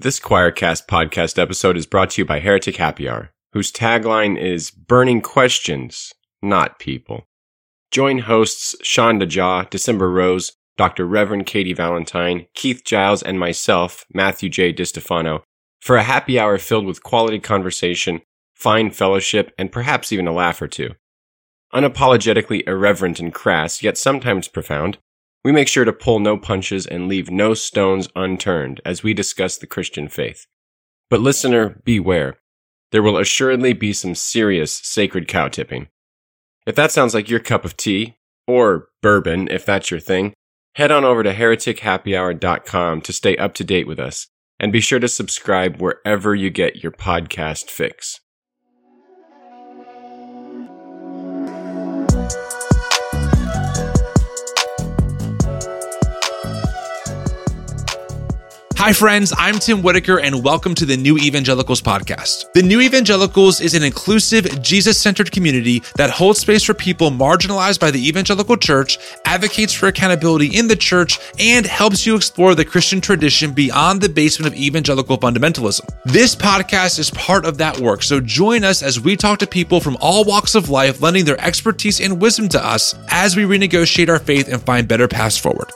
This Quoircast podcast episode is brought to you by Heretic Happy Hour, whose tagline is Burning Questions, Not People. Join hosts Sean DeJaw, December Rose, Dr. Reverend Katie Valentine, Keith Giles, and myself, Matthew J. DiStefano, for a happy hour filled with quality conversation, fine fellowship, and perhaps even a laugh or two. Unapologetically irreverent and crass, yet sometimes profound, we make sure to pull no punches and leave no stones unturned as we discuss the Christian faith. But listener, beware. There will assuredly be some serious sacred cow tipping. If that sounds like your cup of tea, or bourbon if that's your thing, head on over to heretichappyhour.com to stay up to date with us, and be sure to subscribe wherever you get your podcast fix. Hi, friends. I'm Tim Whitaker, and welcome to the New Evangelicals podcast. The New Evangelicals is an inclusive, Jesus centered community that holds space for people marginalized by the evangelical church, advocates for accountability in the church, and helps you explore the Christian tradition beyond the basement of evangelical fundamentalism. This podcast is part of that work, so join us as we talk to people from all walks of life, lending their expertise and wisdom to us as we renegotiate our faith and find better paths forward.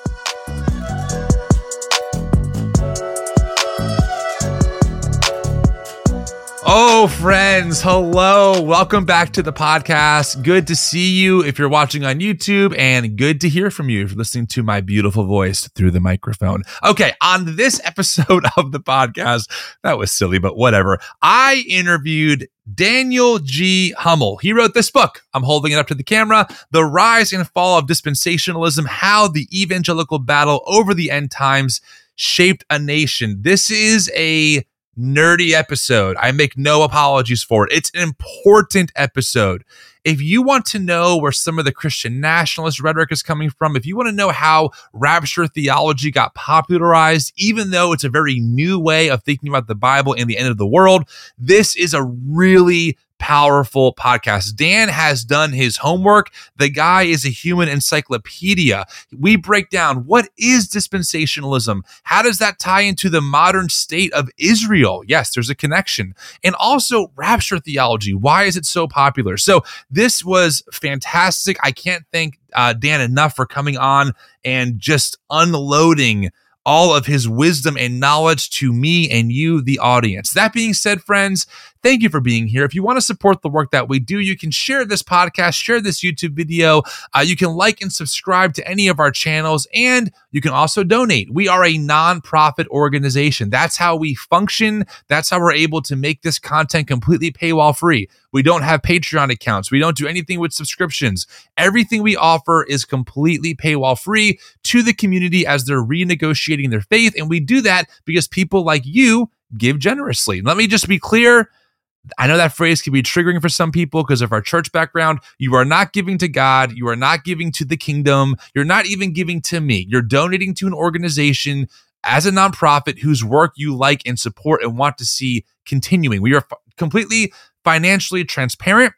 Oh, friends, hello. Welcome back to the podcast. Good to see you if you're watching on YouTube, and good to hear from you if you're listening to my beautiful voice through the microphone. Okay, on this episode of the podcast, that was silly, but whatever. I interviewed Daniel G. Hummel. He wrote this book. I'm holding it up to the camera The Rise and Fall of Dispensationalism How the Evangelical Battle Over the End Times Shaped a Nation. This is a nerdy episode. I make no apologies for it. It's an important episode. If you want to know where some of the Christian nationalist rhetoric is coming from, if you want to know how rapture theology got popularized, even though it's a very new way of thinking about the Bible and the end of the world, this is a really powerful podcast. Dan has done his homework. The guy is a human encyclopedia. We break down what is dispensationalism? How does that tie into the modern state of Israel? Yes, there's a connection. And also rapture theology. Why is it so popular? So this was fantastic. I can't thank uh, Dan enough for coming on and just unloading all of his wisdom and knowledge to me and you, the audience. That being said, friends, Thank you for being here. If you want to support the work that we do, you can share this podcast, share this YouTube video. Uh, you can like and subscribe to any of our channels, and you can also donate. We are a nonprofit organization. That's how we function. That's how we're able to make this content completely paywall free. We don't have Patreon accounts. We don't do anything with subscriptions. Everything we offer is completely paywall free to the community as they're renegotiating their faith. And we do that because people like you give generously. Let me just be clear I know that phrase can be triggering for some people because of our church background. You are not giving to God. You are not giving to the kingdom. You're not even giving to me. You're donating to an organization as a nonprofit whose work you like and support and want to see continuing. We are f- completely financially transparent.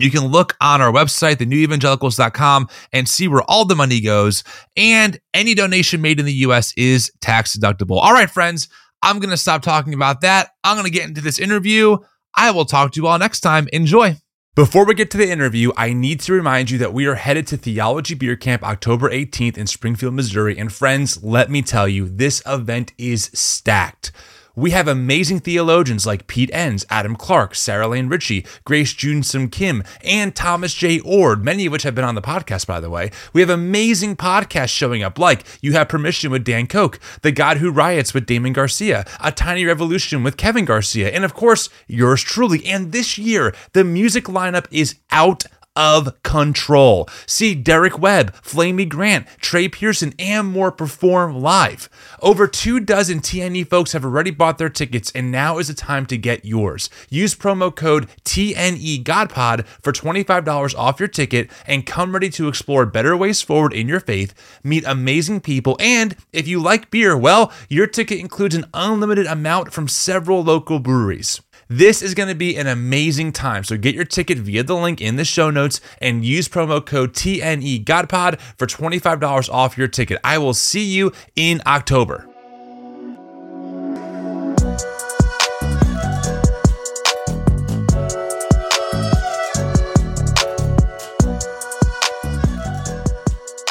You can look on our website, thenewevangelicals.com, and see where all the money goes. And any donation made in the US is tax deductible. All right, friends, I'm going to stop talking about that. I'm going to get into this interview. I will talk to you all next time. Enjoy. Before we get to the interview, I need to remind you that we are headed to Theology Beer Camp October 18th in Springfield, Missouri. And friends, let me tell you, this event is stacked. We have amazing theologians like Pete Enns, Adam Clark, Sarah Lane Ritchie, Grace Ji-Sun Kim, and Thomas Jay Oord, many of which have been on the podcast, by the way. We have amazing podcasts showing up, like You Have Permission with Dan Koch, The God Who Riots with Damon Garcia, A Tiny Revolution with Kevin Garcia, and of course, yours truly. And this year, the music lineup is out of control. See Derek Webb, Flamy Grant, Trey Pearson, and more perform live. Over two dozen TNE folks have already bought their tickets, and now is the time to get yours. Use promo code TNEGodPod for $25 off your ticket and come ready to explore better ways forward in your faith, meet amazing people, and if you like beer, well, your ticket includes an unlimited amount from several local breweries. This is going to be an amazing time. So get your ticket via the link in the show notes and use promo code TNE GodPod for $25 off your ticket. I will see you in October.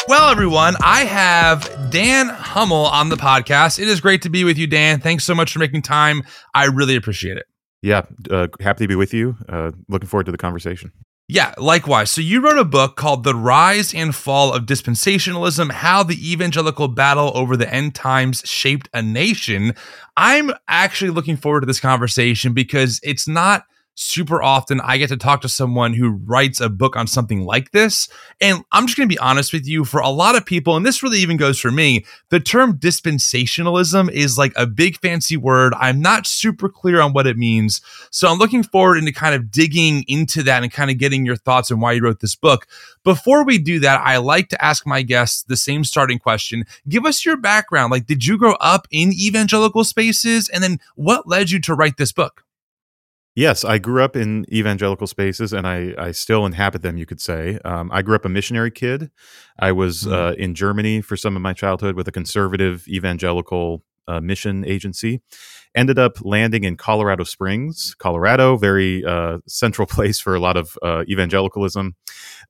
Well, everyone, I have Dan Hummel on the podcast. It is great to be with you, Dan. Thanks so much for making time. I really appreciate it. Yeah, uh, happy to be with you. Uh, looking forward to the conversation. Yeah, likewise. So you wrote a book called The Rise and Fall of Dispensationalism How the Evangelical Battle Over the End Times Shaped a Nation. I'm actually looking forward to this conversation because it's not super often I get to talk to someone who writes a book on something like this. And I'm just going to be honest with you for a lot of people, and this really even goes for me, the term dispensationalism is like a big fancy word. I'm not super clear on what it means. So I'm looking forward into kind of digging into that and kind of getting your thoughts on why you wrote this book. Before we do that, I like to ask my guests the same starting question. Give us your background. Like, did you grow up in evangelical spaces? And then what led you to write this book? Yes, I grew up in evangelical spaces, and I, I still inhabit them. You could say um, I grew up a missionary kid. I was mm. uh, in Germany for some of my childhood with a conservative evangelical uh, mission agency. Ended up landing in Colorado Springs, Colorado, very uh, central place for a lot of uh, evangelicalism.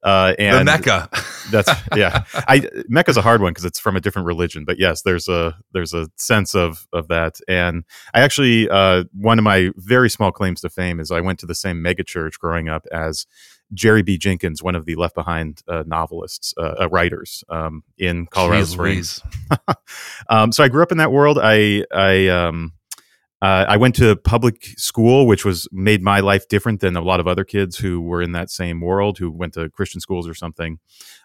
Uh, and the Mecca. that's yeah. I Mecca's a hard one because it's from a different religion, but yes, there's a there's a sense of of that. And I actually uh, one of my very small claims to fame is I went to the same megachurch growing up as Jerry B. Jenkins, one of the Left Behind uh, novelists, uh, uh, writers um, in Colorado Jeez Springs. um, so I grew up in that world. I I um, uh, I went to public school, which was made my life different than a lot of other kids who were in that same world, who went to Christian schools or something.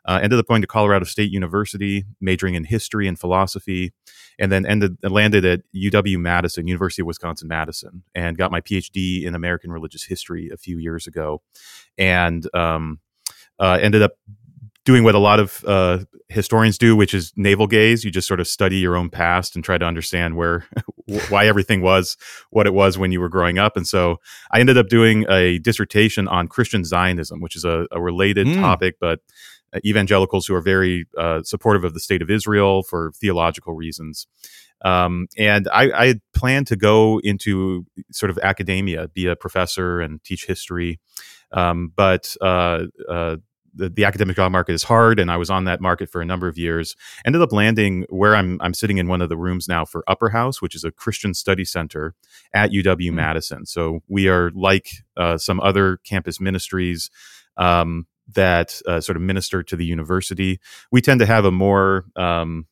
Uh, ended up going to Colorado State University, majoring in history and philosophy, and then ended landed at UW Madison, University of Wisconsin Madison, and got my PhD in American religious history a few years ago, and um, uh, ended up doing what a lot of uh, historians do, which is navel gaze. You just sort of study your own past and try to understand where, why everything was what it was when you were growing up. And so I ended up doing a dissertation on Christian Zionism, which is a, a related mm. topic, but uh, evangelicals who are very uh, supportive of the state of Israel for theological reasons. Um, and I, I had planned to go into sort of academia, be a professor and teach history. Um, but uh, uh, the, the academic job market is hard, and I was on that market for a number of years. Ended up landing where I'm I'm sitting in one of the rooms now for Upper House, which is a Christian study center at UW mm-hmm. Madison. So we are like uh, some other campus ministries. Um, that uh, sort of minister to the university. We tend to have a more um,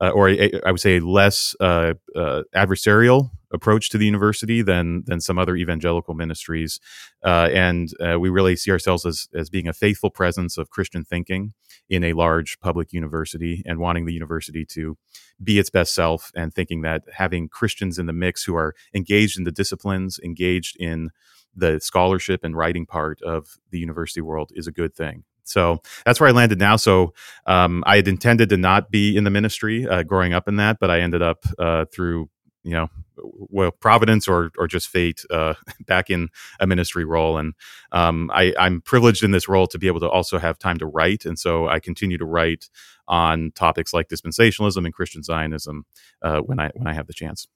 uh, or a, I would say less uh, uh, adversarial approach to the university than than some other evangelical ministries, uh, and uh, we really see ourselves as as being a faithful presence of Christian thinking in a large public university, and wanting the university to be its best self, and thinking that having Christians in the mix who are engaged in the disciplines, engaged in the scholarship and writing part of the university world is a good thing. So that's where I landed now. So um, I had intended to not be in the ministry uh, growing up in that, but I ended up uh, through you know well providence or or just fate uh, back in a ministry role and um, I, i'm privileged in this role to be able to also have time to write and so i continue to write on topics like dispensationalism and christian zionism uh, when i when i have the chance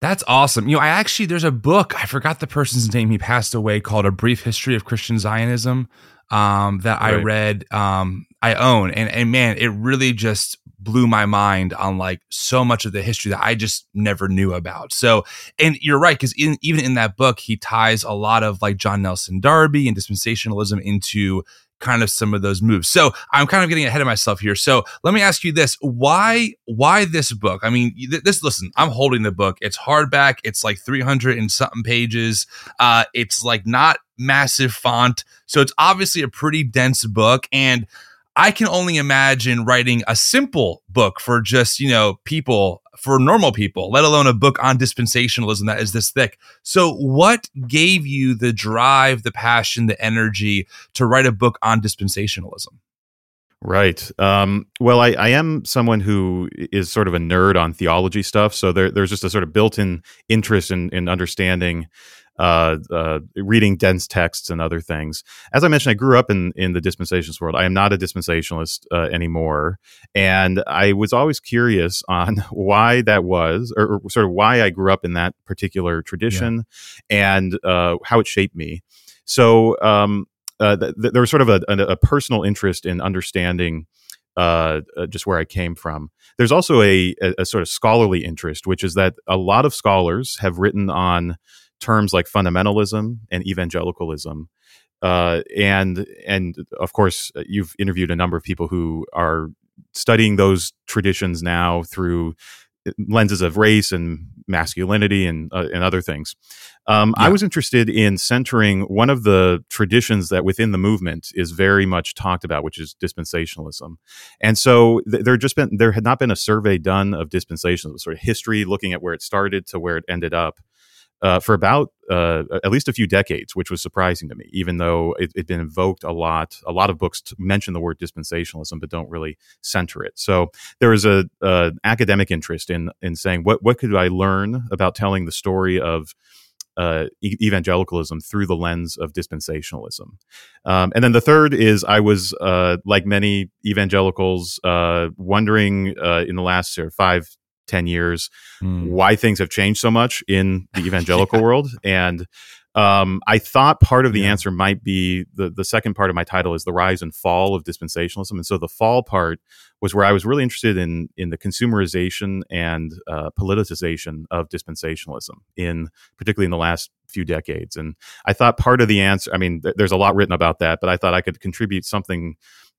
that's awesome. You know, I actually there's a book, I forgot the person's name, he passed away called A Brief History of Christian Zionism um, that right. I read, um, I own, and and man, it really just blew my mind on like so much of the history that I just never knew about. So, and you're right because even in that book, he ties a lot of like John Nelson Darby and dispensationalism into kind of some of those moves. So I'm kind of getting ahead of myself here. So let me ask you this: why why this book? I mean, this listen, I'm holding the book. It's hardback. It's like 300 and something pages. Uh, it's like not massive font, so it's obviously a pretty dense book and. I can only imagine writing a simple book for just, you know, people for normal people, let alone a book on dispensationalism that is this thick. So, what gave you the drive, the passion, the energy to write a book on dispensationalism? Right. Um, well, I, I, am someone who is sort of a nerd on theology stuff. So there, there's just a sort of built-in interest in, in understanding uh, uh, reading dense texts and other things. As I mentioned, I grew up in in the dispensationalist world. I am not a dispensationalist uh, anymore, and I was always curious on why that was, or, or, sort of why I grew up in that particular tradition, yeah. and uh, how it shaped me. So um, uh, th- th- there was sort of a, a, a personal interest in understanding uh, uh, just where I came from. There's also a, a, a sort of scholarly interest, which is that a lot of scholars have written on terms like fundamentalism and evangelicalism. Uh, and and of course, you've interviewed a number of people who are studying those traditions now through lenses of race and masculinity and uh, and other things. Um, yeah. I was interested in centering one of the traditions that within the movement is very much talked about, which is dispensationalism. And so th- there just been there had not been a survey done of dispensationalism, sort of history, looking at where it started to where it ended up uh, for about uh, at least a few decades, which was surprising to me, even though it had been invoked a lot. A lot of books mention the word dispensationalism, but don't really center it. So there was a, a academic interest in in saying what what could I learn about telling the story of uh, evangelicalism through the lens of dispensationalism. Um, and then the third is I was, uh, like many evangelicals, uh, wondering uh, in the last five 10 years mm. why things have changed so much in the evangelical yeah. world and um, I thought part of the yeah. answer might be the the second part of my title is the rise and fall of dispensationalism, and so the fall part was where I was really interested in in the consumerization and uh, politicization of dispensationalism in particularly in the last few decades, and I thought part of the answer. I mean, th- there's a lot written about that, but I thought I could contribute something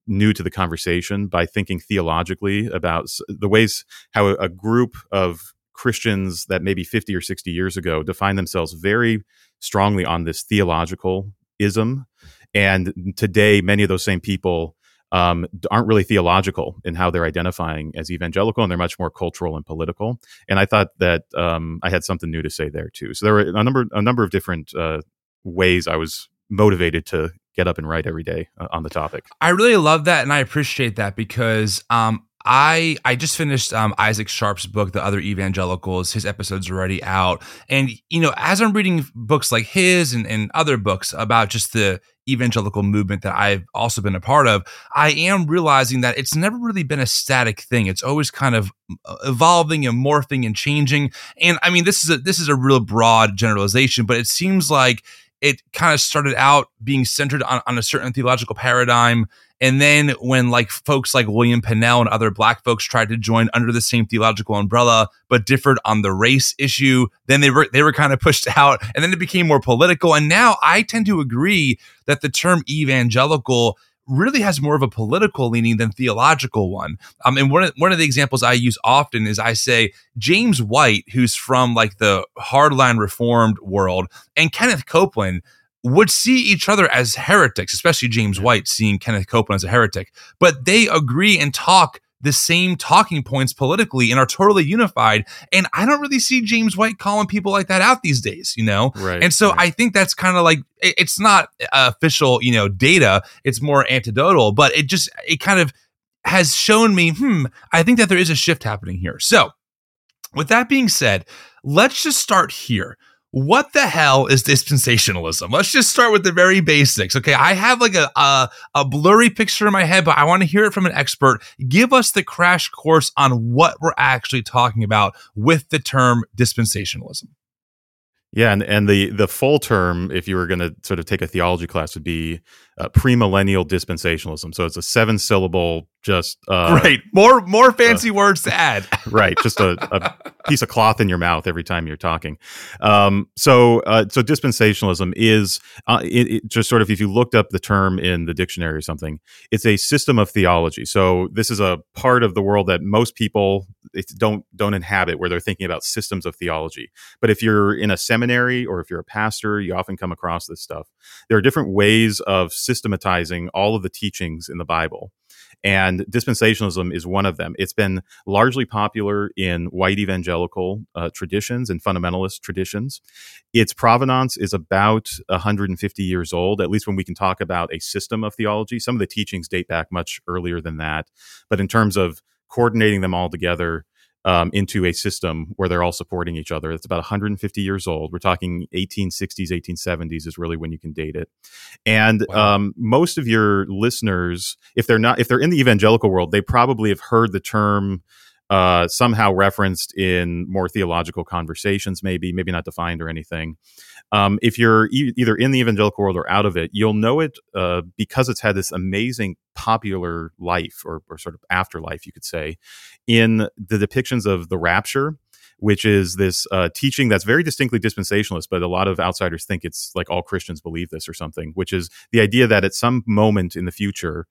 new to the conversation by thinking theologically about the ways how a group of Christians that maybe 50 or 60 years ago defined themselves very strongly on this theological ism. And today, many of those same people um, aren't really theological in how they're identifying as evangelical, and they're much more cultural and political. And I thought that um, I had something new to say there too. So there were a number a number of different uh, ways I was motivated to get up and write every day uh, on the topic. I really love that, and I appreciate that because um, I I just finished um, Isaac Sharp's book, The Other Evangelicals. His episode's already out, and you know, as I'm reading books like his and, and other books about just the evangelical movement that I've also been a part of, I am realizing that it's never really been a static thing. It's always kind of uh, evolving and morphing and changing. And I mean, this is a this is a real broad generalization, but it seems like it kind of started out being centered on, on a certain theological paradigm. And then when like folks like William Pannell and other black folks tried to join under the same theological umbrella, but differed on the race issue, then they were they were kind of pushed out. And then it became more political. And now I tend to agree that the term evangelical really has more of a political leaning than theological one. Um, and one of, one of the examples I use often is I say James White, who's from like the hardline reformed world, and Kenneth Copeland would see each other as heretics, especially James White seeing Kenneth Copeland as a heretic. But they agree and talk the same talking points politically and are totally unified. And I don't really see James White calling people like that out these days, you know? Right. And so right. I think that's kind of like, it's not official, you know, data. It's more anecdotal, but it just, it kind of has shown me, hmm, I think that there is a shift happening here. So with that being said, let's just start here what the hell is dispensationalism? Let's just start with the very basics. Okay, I have like a a, a blurry picture in my head, but I want to hear it from an expert. Give us the crash course on what we're actually talking about with the term dispensationalism. Yeah, and, and the the full term, if you were going to sort of take a theology class, would be uh, premillennial dispensationalism. So it's a seven syllable just uh, great. More more fancy uh, words to add. right just a, a, piece of cloth in your mouth every time you're talking. Um, so uh, so dispensationalism is uh, it, it just sort of if you looked up the term in the dictionary or something it's a system of theology. So this is a part of the world that most people don't don't inhabit where they're thinking about systems of theology. But if you're in a seminary or if you're a pastor you often come across this stuff. There are different ways of systematizing all of the teachings in the bible and dispensationalism is one of them. It's been largely popular in white evangelical uh, traditions and fundamentalist traditions. Its provenance is about 150 years old, at least when we can talk about a system of theology. Some of the teachings date back much earlier than that. But in terms of coordinating them all together, um, into a system where they're all supporting each other. It's about 150 years old. We're talking 1860s, 1870s is really when you can date it. And wow. um, most of your listeners, if they're not, if they're in the evangelical world, they probably have heard the term uh, somehow referenced in more theological conversations, maybe, maybe not defined or anything. Um, if you're e- either in the evangelical world or out of it, you'll know it uh, because it's had this amazing popular life or, or sort of afterlife, you could say, in the depictions of the rapture which is this uh, teaching that's very distinctly dispensationalist, but a lot of outsiders think it's like all Christians believe this or something, which is the idea that at some moment in the future,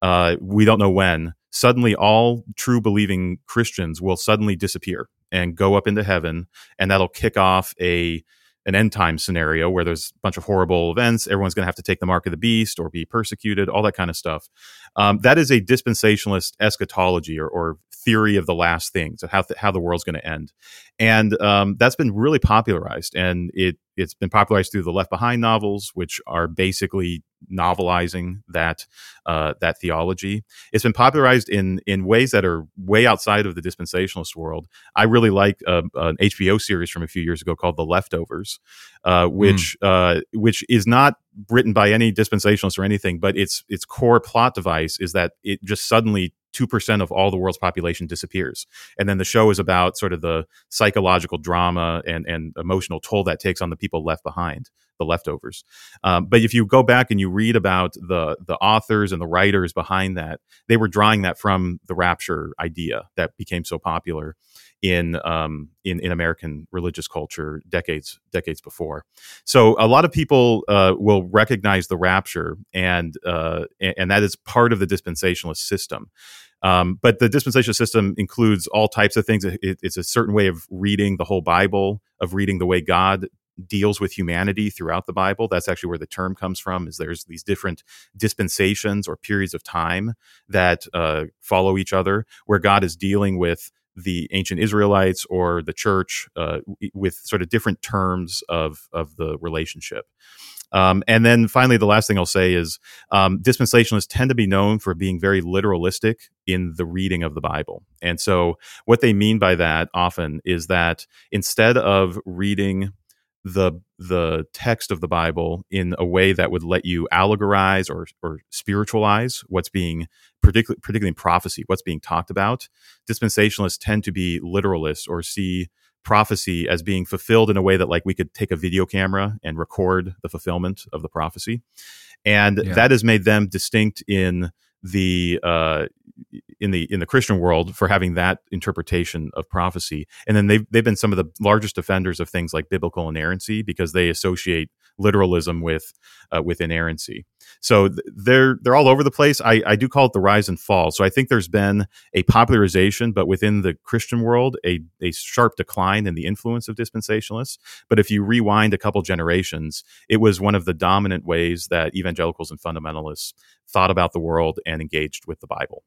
uh, we don't know when, suddenly all true believing Christians will suddenly disappear and go up into heaven, and that'll kick off a an end time scenario where there's a bunch of horrible events. Everyone's going to have to take the mark of the beast or be persecuted, all that kind of stuff. Um, that is a dispensationalist eschatology or, or theory of the last things, how, th- how the world's going to end. And um, that's been really popularized. And it, it's been popularized through the Left Behind novels, which are basically novelizing that uh, that theology. It's been popularized in in ways that are way outside of the dispensationalist world. I really like uh, an HBO series from a few years ago called The Leftovers, uh, hmm. which mm. which is not written by any dispensationalist or anything, but its its core plot device is that it just suddenly 2% of all the world's population disappears. And then the show is about sort of the psychological drama and, and emotional toll that takes on the people left behind, the leftovers. Um, but if you go back and you read about the, the authors and the writers behind that, they were drawing that from the rapture idea that became so popular in um, in in American religious culture decades decades before. So a lot of people uh, will recognize the rapture, and uh, and that is part of the dispensationalist system. Um, but the dispensational system includes all types of things. It, it's a certain way of reading the whole Bible, of reading the way God deals with humanity throughout the Bible. That's actually where the term comes from. Is there's these different dispensations or periods of time that uh, follow each other, where God is dealing with the ancient Israelites or the church uh, with sort of different terms of of the relationship. Um, and then finally, the last thing I'll say is um, dispensationalists tend to be known for being very literalistic in the reading of the Bible. And so, what they mean by that often is that instead of reading the the text of the Bible in a way that would let you allegorize or or spiritualize what's being particularly particularly in prophecy, what's being talked about. Dispensationalists tend to be literalists or see prophecy as being fulfilled in a way that like we could take a video camera and record the fulfillment of the prophecy and yeah. that has made them distinct in the uh, in the in the Christian world for having that interpretation of prophecy, and then they've they've been some of the largest defenders of things like biblical inerrancy because they associate literalism with uh, with inerrancy. So th- they're they're all over the place. I, I do call it the rise and fall. So I think there's been a popularization, but within the Christian world, a a sharp decline in the influence of dispensationalists. But if you rewind a couple generations, it was one of the dominant ways that evangelicals and fundamentalists thought about the world and engaged with the Bible.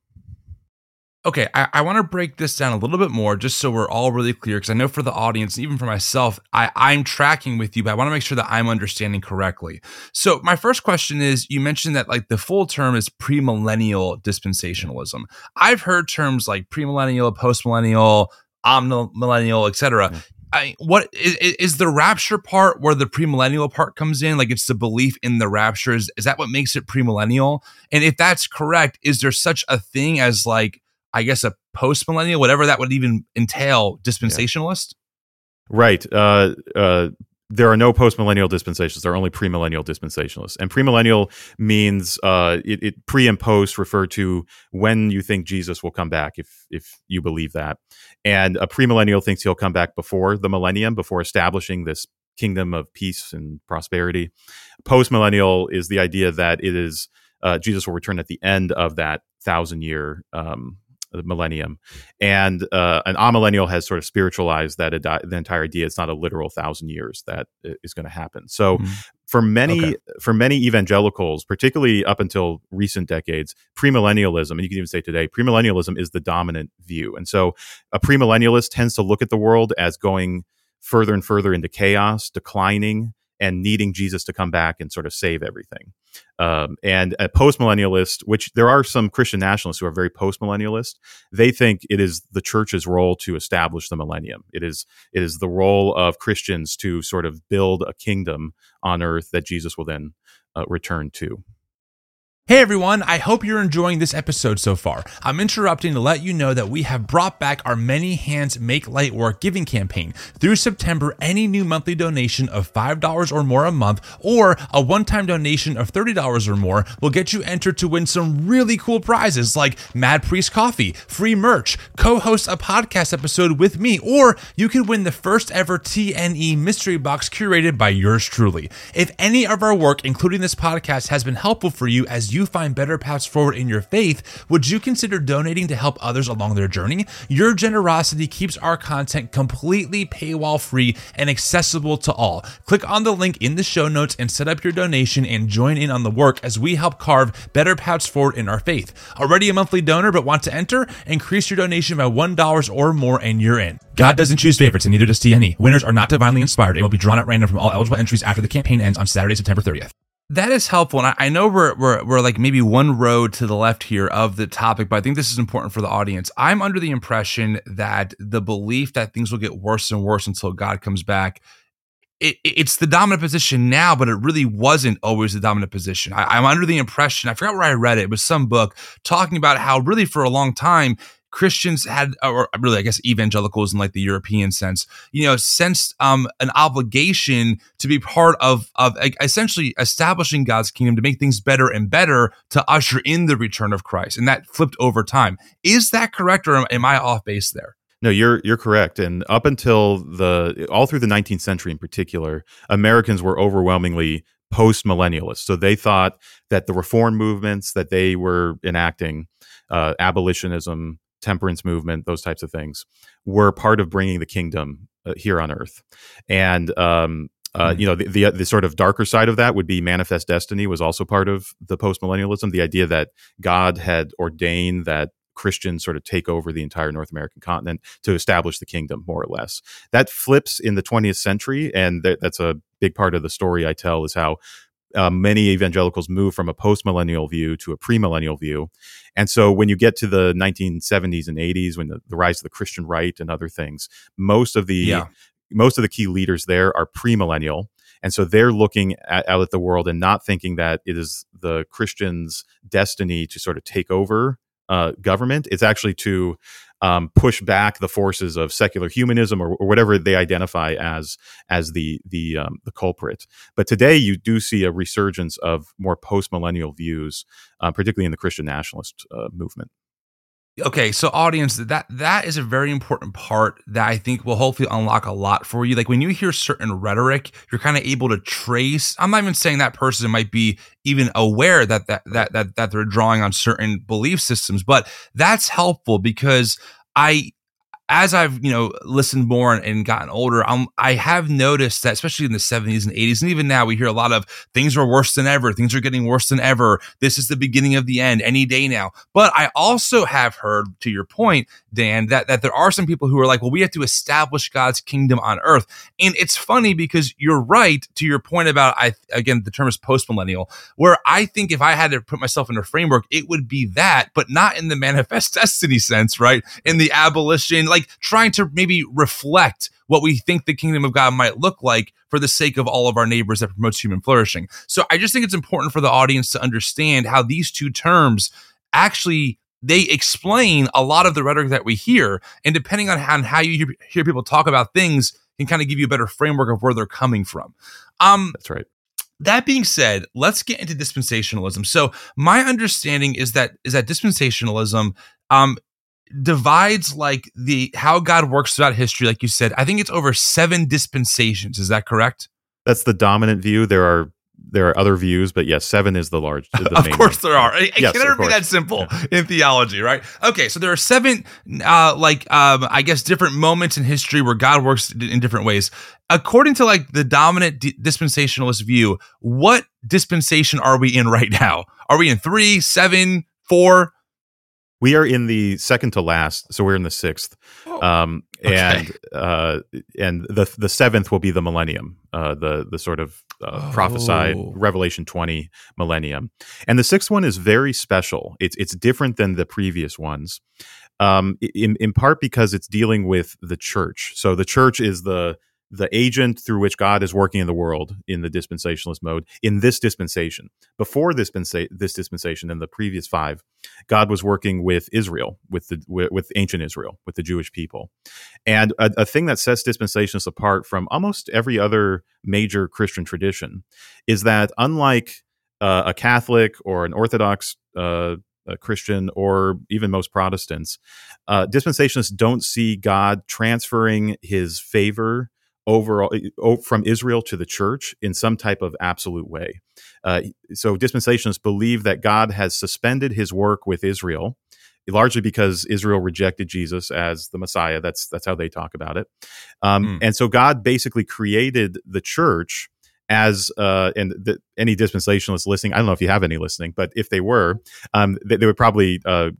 Okay, I, I want to break this down a little bit more just so we're all really clear. Because I know for the audience, even for myself, I, I'm tracking with you, but I want to make sure that I'm understanding correctly. So, my first question is you mentioned that like the full term is premillennial dispensationalism. I've heard terms like premillennial, postmillennial, amillennial, etc. Yeah. I, what is, is, the rapture part where the premillennial part comes in? Like it's the belief in the rapture. Is, is that what makes it premillennial? And if that's correct, is there such a thing as like I guess, a post millennial, whatever that would even entail, dispensationalist? Right. Uh, uh, there are no post millennial dispensations. There are only premillennial dispensationalists. And premillennial means uh, it, it, pre and post refer to when you think Jesus will come back, if if you believe that. And a premillennial thinks he'll come back before the millennium, before establishing this kingdom of peace and prosperity. Post millennial is the idea that it is uh, Jesus will return at the end of that thousand year um, millennium, and uh, an amillennial has sort of spiritualized that adi- the entire idea. It's not a literal thousand years that is going to happen. So. Mm-hmm. For many, okay. for many evangelicals, particularly up until recent decades, premillennialism, and you can even say today, premillennialism is the dominant view. And so, a premillennialist tends to look at the world as going further and further into chaos, declining, and needing Jesus to come back and sort of save everything. Um, and a postmillennialist, which there are some Christian nationalists who are very postmillennialist, they think it is the church's role to establish the millennium. It is it is the role of Christians to sort of build a kingdom on earth that Jesus will then uh, return to. Hey everyone, I hope you're enjoying this episode so far. I'm interrupting to let you know that we have brought back our Many Hands Make Light Work giving campaign. Through September, any new monthly donation of $5 or more a month or a one time donation of $30 or more will get you entered to win some really cool prizes like Mad Priest Coffee, free merch, co host a podcast episode with me, or you could win the first ever TNE mystery box curated by yours truly. If any of our work, including this podcast, has been helpful for you as you find better paths forward in your faith, would you consider donating to help others along their journey? Your generosity keeps our content completely paywall free and accessible to all. Click on the link in the show notes and set up your donation and join in on the work as we help carve better paths forward in our faith. Already a monthly donor but want to enter? Increase your donation by $1 or more and you're in. God doesn't choose favorites and neither does TNE. Winners are not divinely inspired and will be drawn at random from all eligible entries after the campaign ends on Saturday, September 30th. That is helpful. And I, I know we're, we're, we're like maybe one road to the left here of the topic, but I think this is important for the audience. I'm under the impression that the belief that things will get worse and worse until God comes back it, it's the dominant position now, but it really wasn't always the dominant position. I, am under the impression, I forgot where I read it, it was some book talking about how really for a long time, Christians had, or really, I guess evangelicals in like the European sense, you know, sensed um, an obligation to be part of of essentially establishing God's kingdom to make things better and better to usher in the return of Christ, and that flipped over time. Is that correct, or am, am I off base there? No, you're you're correct. And up until the all through the 19th century in particular, Americans were overwhelmingly post millennialists. So they thought that the reform movements that they were enacting, uh, abolitionism, temperance movement, those types of things, were part of bringing the kingdom uh, here on earth. And um, uh, mm-hmm. you know, the, the, the sort of darker side of that would be manifest destiny was also part of the post millennialism. The idea that God had ordained that Christians sort of take over the entire North American continent to establish the kingdom, more or less. That flips in the 20th century, and th- that's a big part of the story I tell is how uh, many evangelicals move from a post-millennial view to a pre-millennial view. And so when you get to the 1970s and 80s when the, the rise of the christian right and other things most of the yeah. most of the key leaders there are pre-millennial. And so they're looking at, out at the world and not thinking that it is the christians destiny to sort of take over uh, government. It's actually to um, push back the forces of secular humanism or, or whatever they identify as as the the um, the culprit. But today, you do see a resurgence of more post millennial views, uh, particularly in the Christian nationalist uh, movement. Okay, so audience, that that is a very important part that I think will hopefully unlock a lot for you. Like when you hear certain rhetoric, you're kind of able to trace. I'm not even saying that person might be even aware that that that that, that they're drawing on certain belief systems, but that's helpful because I as I've you know listened more and, and gotten older, I'm, I have noticed that especially in the 70s and 80s, and even now we hear a lot of things are worse than ever. Things are getting worse than ever. This is the beginning of the end any day now. But I also have heard, to your point, Dan, that that there are some people who are like, well, we have to establish God's kingdom on earth, and it's funny because you're right to your point about I again the term is post millennial, where I think if I had to put myself in a framework, it would be that, but not in the manifest destiny sense, right? In the abolition like trying to maybe reflect what we think the kingdom of God might look like for the sake of all of our neighbors that promotes human flourishing. So I just think it's important for the audience to understand how these two terms actually they explain a lot of the rhetoric that we hear and depending on how, how you hear, hear people talk about things can kind of give you a better framework of where they're coming from. Um, That's right. That being said, let's get into dispensationalism. So my understanding is that is that dispensationalism um, divides like the how God works throughout history, like you said. I think it's over seven dispensations. Is that correct? That's the dominant view. There are there are other views, but yes, seven is the large. The of course, one. there are. It, yes, can never be that simple yeah. in theology, right? Okay, so there are seven, uh, like um, I guess, different moments in history where God works in different ways. According to like the dominant d- dispensationalist view, what dispensation are we in right now? Are we in three, seven, four? We are in the second to last, so we're in the sixth, oh, um, okay. and uh, and the the seventh will be the millennium, uh, the the sort of uh, oh. prophesied Revelation twenty millennium, and the sixth one is very special. It's it's different than the previous ones, um, in in part because it's dealing with the church. So the church is the the agent through which God is working in the world in the dispensationalist mode in this dispensation. Before this, this dispensation and the previous five, God was working with Israel, with the with, with ancient Israel, with the Jewish people. And a, a thing that sets dispensationalists apart from almost every other major Christian tradition is that unlike uh, a Catholic or an Orthodox uh, a Christian or even most Protestants, uh, dispensationalists don't see God transferring His favor over from Israel to the church in some type of absolute way. Uh, so dispensationalists believe that God has suspended His work with Israel. Largely because Israel rejected Jesus as the Messiah. That's that's how they talk about it. Um, mm. And so God basically created the church as uh, and the, any dispensationalist listening, I don't know if you have any listening, but if they were, um, they, they, would probably uh,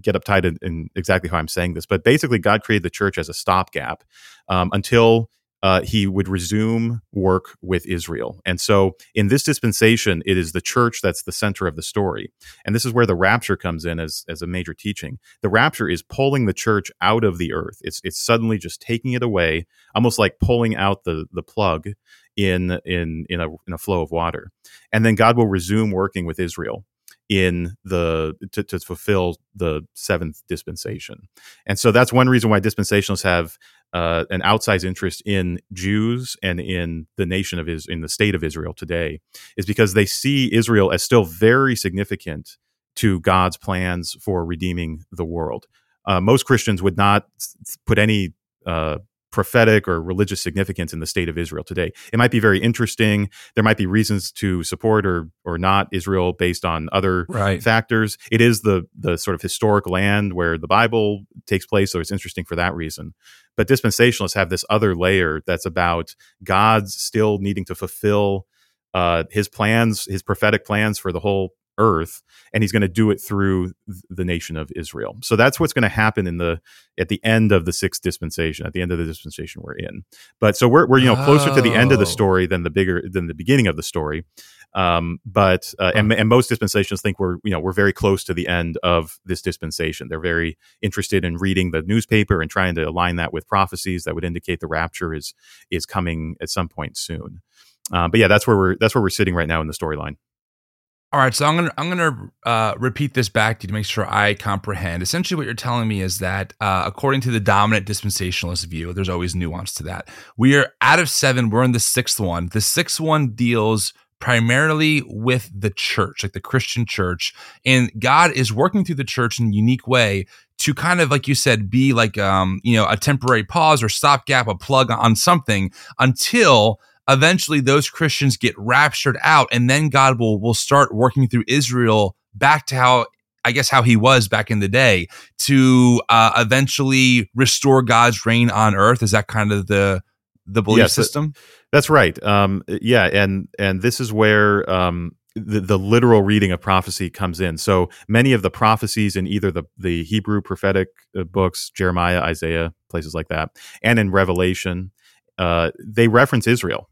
get uptight in, in, exactly how I'm saying this. But basically, God created the church as a stopgap um, until uh, he would resume work with Israel. And so in this dispensation, it is the church that's the center of the story. And this is where the rapture comes in as, as a major teaching. The rapture is pulling the church out of the earth. It's, it's suddenly just taking it away, almost like pulling out the, the plug in in in a in a flow of water, and then God will resume working with Israel in the to, to fulfill the seventh dispensation, and so that's one reason why dispensationalists have uh, an outsized interest in Jews and in the nation of Is in the state of Israel today, is because they see Israel as still very significant to God's plans for redeeming the world. Uh, most Christians would not put any uh, prophetic or religious significance in the state of Israel today. It might be very interesting. There might be reasons to support or or not Israel based on other right. factors. It is the the sort of historic land where the Bible takes place, so it's interesting for that reason. But dispensationalists have this other layer that's about God's still needing to fulfill uh, his plans, his prophetic plans for the whole earth and he's going to do it through the nation of Israel. So that's what's going to happen in the at the end of the sixth dispensation, at the end of the dispensation we're in. But so we're we're you know closer oh. to the end of the oh. story than the bigger than the beginning of the story. Um, but uh, and, and most dispensations think we're you know we're very close to the end of this dispensation. They're very interested in reading the newspaper and trying to align that with prophecies that would indicate the rapture is is coming at some point soon. Uh, but yeah, that's where we're that's where we're sitting right now in the storyline. All right, so I'm gonna I'm gonna uh, repeat this back to you to make sure I comprehend. Essentially, what you're telling me is that uh, according to the dominant dispensationalist view, there's always nuance to that. We are out of seven. We're in the sixth one. The sixth one deals primarily with the church, like the Christian church, and God is working through the church in a unique way to kind of, like you said, be like um you know a temporary pause or stopgap, a plug on something until eventually those Christians get raptured out, and then God will will start working through Israel back to how I guess how he was back in the day to uh, eventually restore God's reign on earth. Is that kind of the the belief yes, system? That's right. Um, yeah, and and this is where um, the, the literal reading of prophecy comes in. So many of the prophecies in either the the Hebrew prophetic uh, books, Jeremiah, Isaiah, places like that, and in Revelation, uh, they reference Israel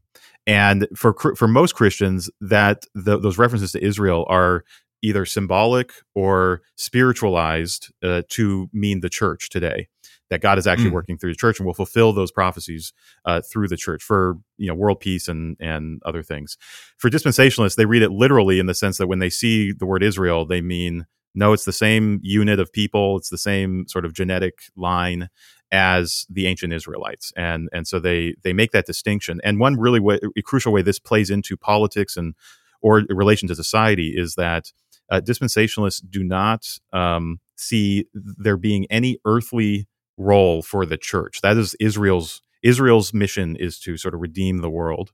and for for most Christians, that the, those references to Israel are either symbolic or spiritualized uh, to mean the church today. That God is actually mm. working through the church and will fulfill those prophecies uh, through the church for you know world peace and and other things. For dispensationalists, they read it literally in the sense that when they see the word Israel, they mean no, it's the same unit of people, it's the same sort of genetic line, as the ancient Israelites, and and so they they make that distinction. And one really way, crucial way this plays into politics and or relation to society is that uh, dispensationalists do not um, see there being any earthly role for the church. That is Israel's Israel's mission is to sort of redeem the world.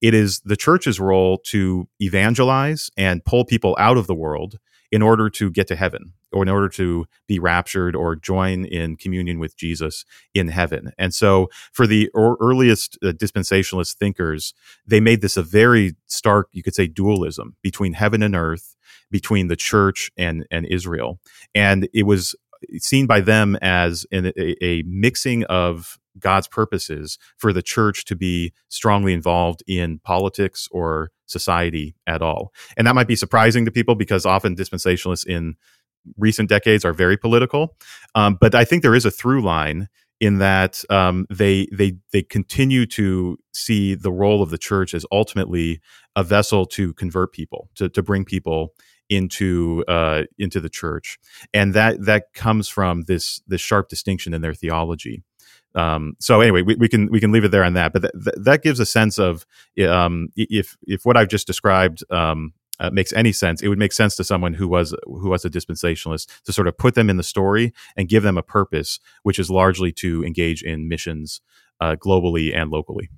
It is the church's role to evangelize and pull people out of the world in order to get to heaven or in order to be raptured or join in communion with Jesus in heaven. And so for the earliest uh, dispensationalist thinkers, they made this a very stark, you could say, dualism between heaven and earth, between the church and, and Israel. And it was seen by them as an, a, a mixing of God's purposes for the church to be strongly involved in politics or society at all. And that might be surprising to people because often dispensationalists in recent decades are very political. Um, but I think there is a through line in that um, they they they continue to see the role of the church as ultimately a vessel to convert people, to to bring people into uh, into the church, and that that comes from this this sharp distinction in their theology. Um, so anyway, we, we, can we can leave it there on that, but th- that gives a sense of um, if if what I've just described um, uh, makes any sense, it would make sense to someone who was who was a dispensationalist to sort of put them in the story and give them a purpose, which is largely to engage in missions uh, globally and locally.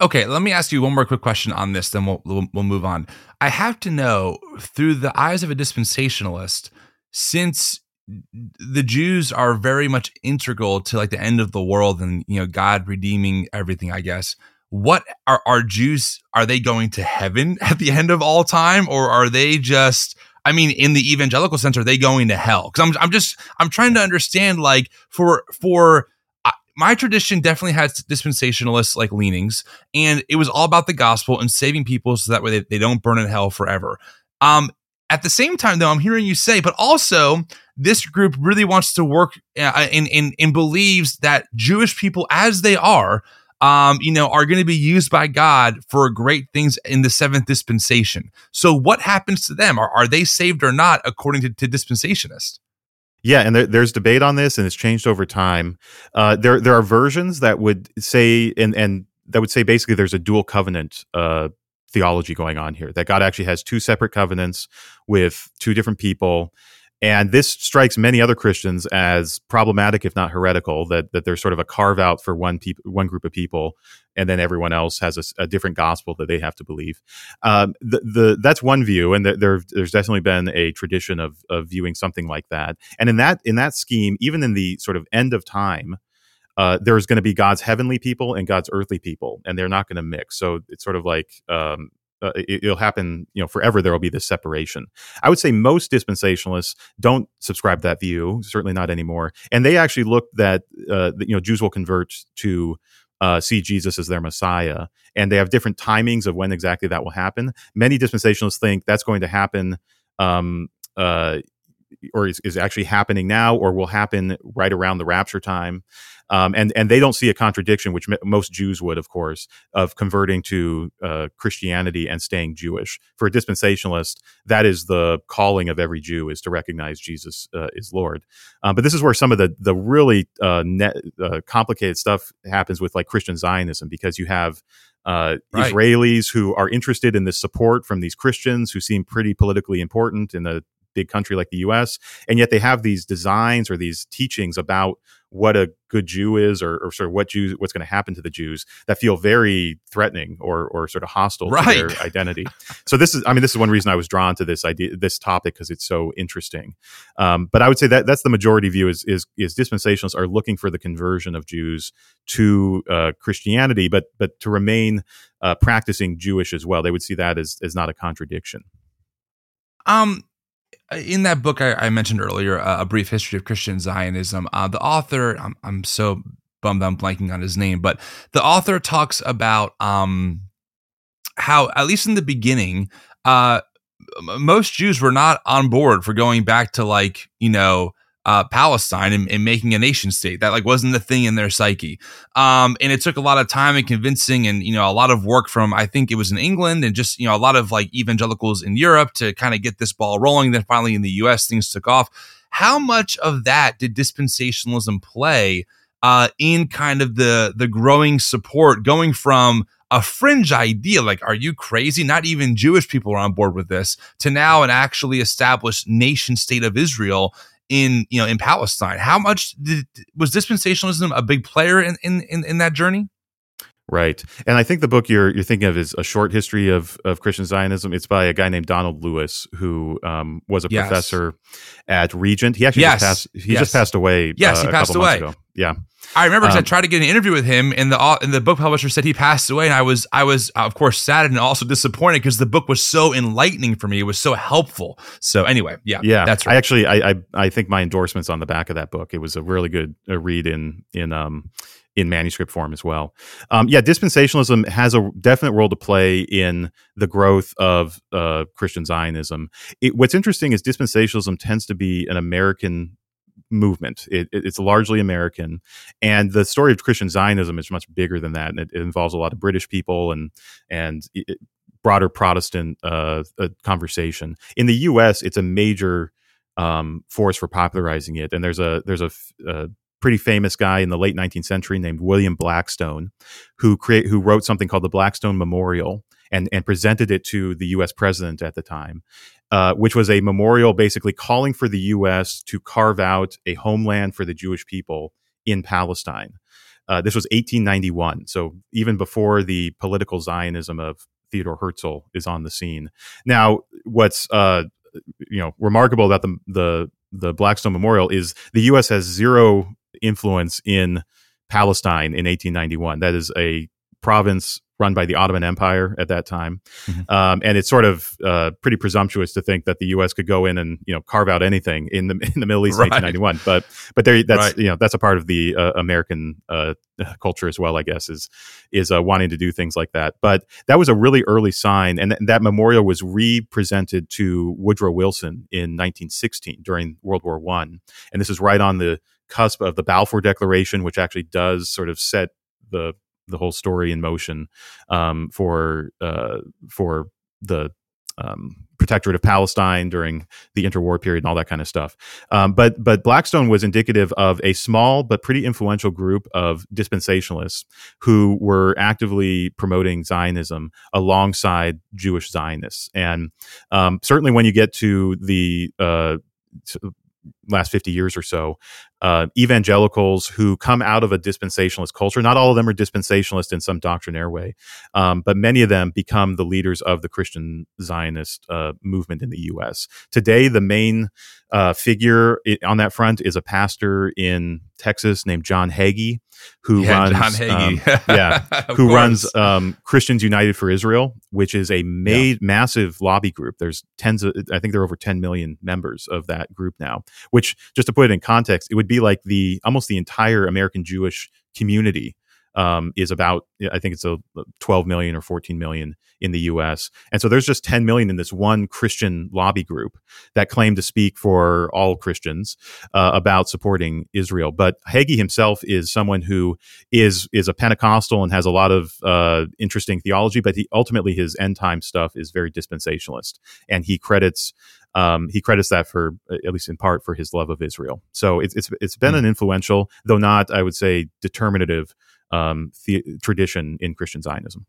Okay, let me ask you one more quick question on this, then we'll, we'll, we'll move on. I have to know through the eyes of a dispensationalist, since the Jews are very much integral to like the end of the world and you know God redeeming everything, I guess what are our Jews? Are they going to heaven at the end of all time, or are they just? I mean, in the evangelical sense, are they going to hell? Because I'm, I'm just, I'm trying to understand. Like for for my tradition, definitely has dispensationalist like leanings, and it was all about the gospel and saving people so that way they, they don't burn in hell forever. Um, at the same time, though, I'm hearing you say, but also this group really wants to work uh, in in and believes that Jewish people, as they are, um, you know, are going to be used by God for great things in the seventh dispensation. So, what happens to them? Are, are they saved or not, according to, to dispensationalists? Yeah, and there, there's debate on this, and it's changed over time. Uh, there, there are versions that would say, and and that would say basically there's a dual covenant uh, theology going on here. That God actually has two separate covenants with two different people, and this strikes many other Christians as problematic, if not heretical, that, that there's sort of a carve out for one peop- one group of people, and then everyone else has a, a different gospel that they have to believe. Um, the, the, that's one view, and there, there's definitely been a tradition of, of viewing something like that. And in that in that scheme, even in the sort of end of time, uh, there's going to be God's heavenly people and God's earthly people, and they're not going to mix. So it's sort of like um, uh, it, will happen, you know, forever. There will be this separation. I would say most dispensationalists don't subscribe to that view, certainly not anymore. And they actually look that, uh, you know, Jews will convert to uh, see Jesus as their Messiah, and they have different timings of when exactly that will happen. Many dispensationalists think that's going to happen. Um, uh, or is, is actually happening now or will happen right around the rapture time um, and and they don't see a contradiction, which m- most Jews would, of course, of converting to uh, Christianity and staying Jewish. For a dispensationalist, that is the calling of every Jew is to recognize Jesus uh, is Lord. Um, but this is where some of the the really uh, net, uh, complicated stuff happens with like Christian Zionism, because you have uh, right. Israelis who are interested in this support from these Christians who seem pretty politically important in a big country like the US, and yet they have these designs or these teachings about what a good Jew is, or, or sort of what Jews, what's going to happen to the Jews that feel very threatening or or sort of hostile right. to their identity. so this is, I mean, this is one reason I was drawn to this idea, this topic, because it's so interesting. Um, but I would say that that's the majority view is is is dispensationalists are looking for the conversion of Jews to uh, Christianity, but but to remain uh, practicing Jewish as well. They would see that as as not a contradiction. Um, in that book I, I mentioned earlier, uh, a brief history of Christian Zionism, uh, the author, I'm, I'm so bummed I'm blanking on his name, but the author talks about um, how, at least in the beginning, uh, most Jews were not on board for going back to like you know uh, Palestine and, and, making a nation state. That like wasn't the thing in their psyche. Um, and it took a lot of time and convincing, and you know a lot of work from I think it was in England and just you know a lot of like evangelicals in Europe to kind of get this ball rolling. Then finally in the U.S. things took off. How much of that did dispensationalism play uh, in kind of the the growing support going from a fringe idea like are you crazy not even jewish people are on board with this to now an actually established nation state of israel in you know in Palestine. How much did, was dispensationalism a big player in, in in in that journey? Right, and I think the book you're you're thinking of is a short history of of Christian Zionism. It's by a guy named Donald Lewis, who um, was a yes. professor at Regent. He actually yes. just passed. He yes. just passed away. Yes, uh, he passed away. Yeah, I remember um, I tried to get an interview with him, and the and the book publisher said he passed away, and I was I was of course sad and also disappointed because the book was so enlightening for me. It was so helpful. So anyway, yeah, yeah, that's right. I actually I, I, I think my endorsements on the back of that book. It was a really good uh, read in in um in manuscript form as well. Um, yeah, dispensationalism has a definite role to play in the growth of uh, Christian Zionism. It, what's interesting is dispensationalism tends to be an American movement. It, it, it's largely American, and the story of Christian Zionism is much bigger than that, and it, it involves a lot of British people and and broader Protestant uh, uh, conversation. In the U.S., it's a major um, force for popularizing it, and there's a there's a, a pretty famous guy in the late 19th century named William Blackstone, who create who wrote something called the Blackstone Memorial and and presented it to the U.S. president at the time, uh, which was a memorial basically calling for the U.S. to carve out a homeland for the Jewish people in Palestine. Uh, this was 1891, so even before the political Zionism of Theodore Herzl is on the scene. Now, what's uh, you know remarkable about the the the Blackstone Memorial is the U.S. has zero influence in Palestine in 1891. That is a province run by the Ottoman Empire at that time, mm-hmm. um, and it's sort of uh, pretty presumptuous to think that the U.S. could go in and you know carve out anything in the in the Middle East right. in 1891. But but there, that's right. you know that's a part of the uh, American uh, culture as well, I guess, is is uh, wanting to do things like that. But that was a really early sign, and th- that memorial was re-presented to Woodrow Wilson in 1916 during World War One, and this is right on the cusp of the Balfour Declaration, which actually does sort of set the the whole story in motion um, for uh, for the um, protectorate of Palestine during the interwar period and all that kind of stuff. Um, but but Blackstone was indicative of a small but pretty influential group of dispensationalists who were actively promoting Zionism alongside Jewish Zionists. And um, certainly when you get to the uh, last 50 years or so uh, evangelicals who come out of a dispensationalist culture not all of them are dispensationalist in some doctrinaire way um, but many of them become the leaders of the christian zionist uh, movement in the us today the main uh, figure on that front is a pastor in Texas named John Hagee, who yeah, runs John Hagee. Um, yeah, who course. runs um, Christians United for Israel, which is a made yeah. massive lobby group. There's tens of, I think there are over 10 million members of that group now. Which, just to put it in context, it would be like the almost the entire American Jewish community um, is about I think it's a 12 million or 14 million in the U.S. And so there's just 10 million in this one Christian lobby group that claim to speak for all Christians uh, about supporting Israel. But Hagee himself is someone who is is a Pentecostal and has a lot of uh, interesting theology, but he ultimately his end time stuff is very dispensationalist, and he credits. Um, he credits that for, at least in part, for his love of Israel. So it's it's, it's been mm. an influential, though not, I would say, determinative um, the, tradition in Christian Zionism.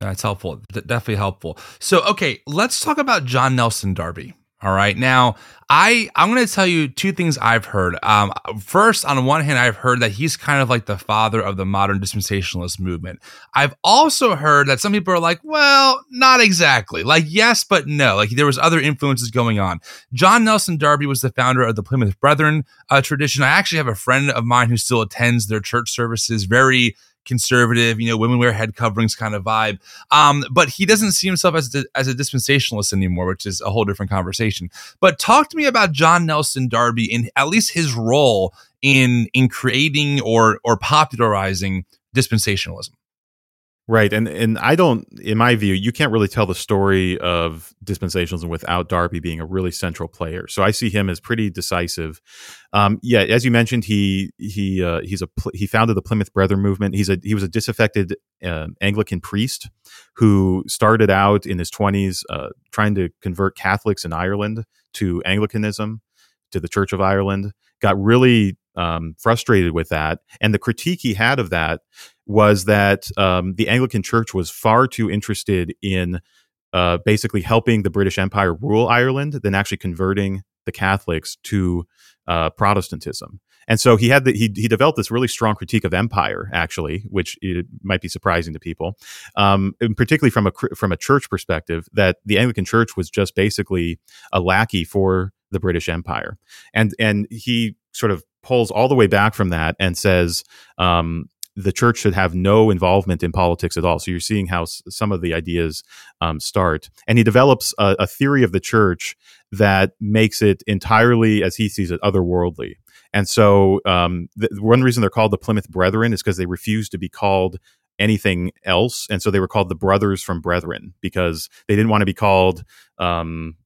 That's helpful. definitely helpful. So, okay, let's talk about John Nelson Darby. All right. Now, I I'm going to tell you two things I've heard. Um, first, on one hand, I've heard that he's kind of like the father of the modern dispensationalist movement. I've also heard that some people are like, well, not exactly. Like, yes, but no. Like, there was other influences going on. John Nelson Darby was the founder of the Plymouth Brethren uh, tradition. I actually have a friend of mine who still attends their church services. Very conservative, you know, women wear head coverings kind of vibe. Um, but he doesn't see himself as a, as a dispensationalist anymore, which is a whole different conversation. But talk to me about John Nelson Darby and at least his role in in creating or or popularizing dispensationalism. Right. And and I don't in my view, you can't really tell the story of dispensationalism without Darby being a really central player. So I see him as pretty decisive. Um, yeah, as you mentioned, he he uh, he's a he founded the Plymouth Brethren movement. He's a he was a disaffected uh, Anglican priest who started out in his 20s uh, trying to convert Catholics in Ireland to Anglicanism, to the Church of Ireland. Got really um, frustrated with that, and the critique he had of that was that um, the Anglican Church was far too interested in uh, basically helping the British Empire rule Ireland than actually converting the Catholics to uh, Protestantism. And so he had the, he he developed this really strong critique of empire, actually, which might be surprising to people, um, particularly from a from a church perspective. That the Anglican Church was just basically a lackey for the British Empire, and and he sort of pulls all the way back from that and says, um, the church should have no involvement in politics at all. So you're seeing how s- some of the ideas um, start. And he develops a, a, theory of the church that makes it entirely, as he sees it, otherworldly. And so um, one reason they're called the Plymouth Brethren is because they refuse to be called anything else. And so they were called the Brothers from Brethren because they didn't want to be called. Um,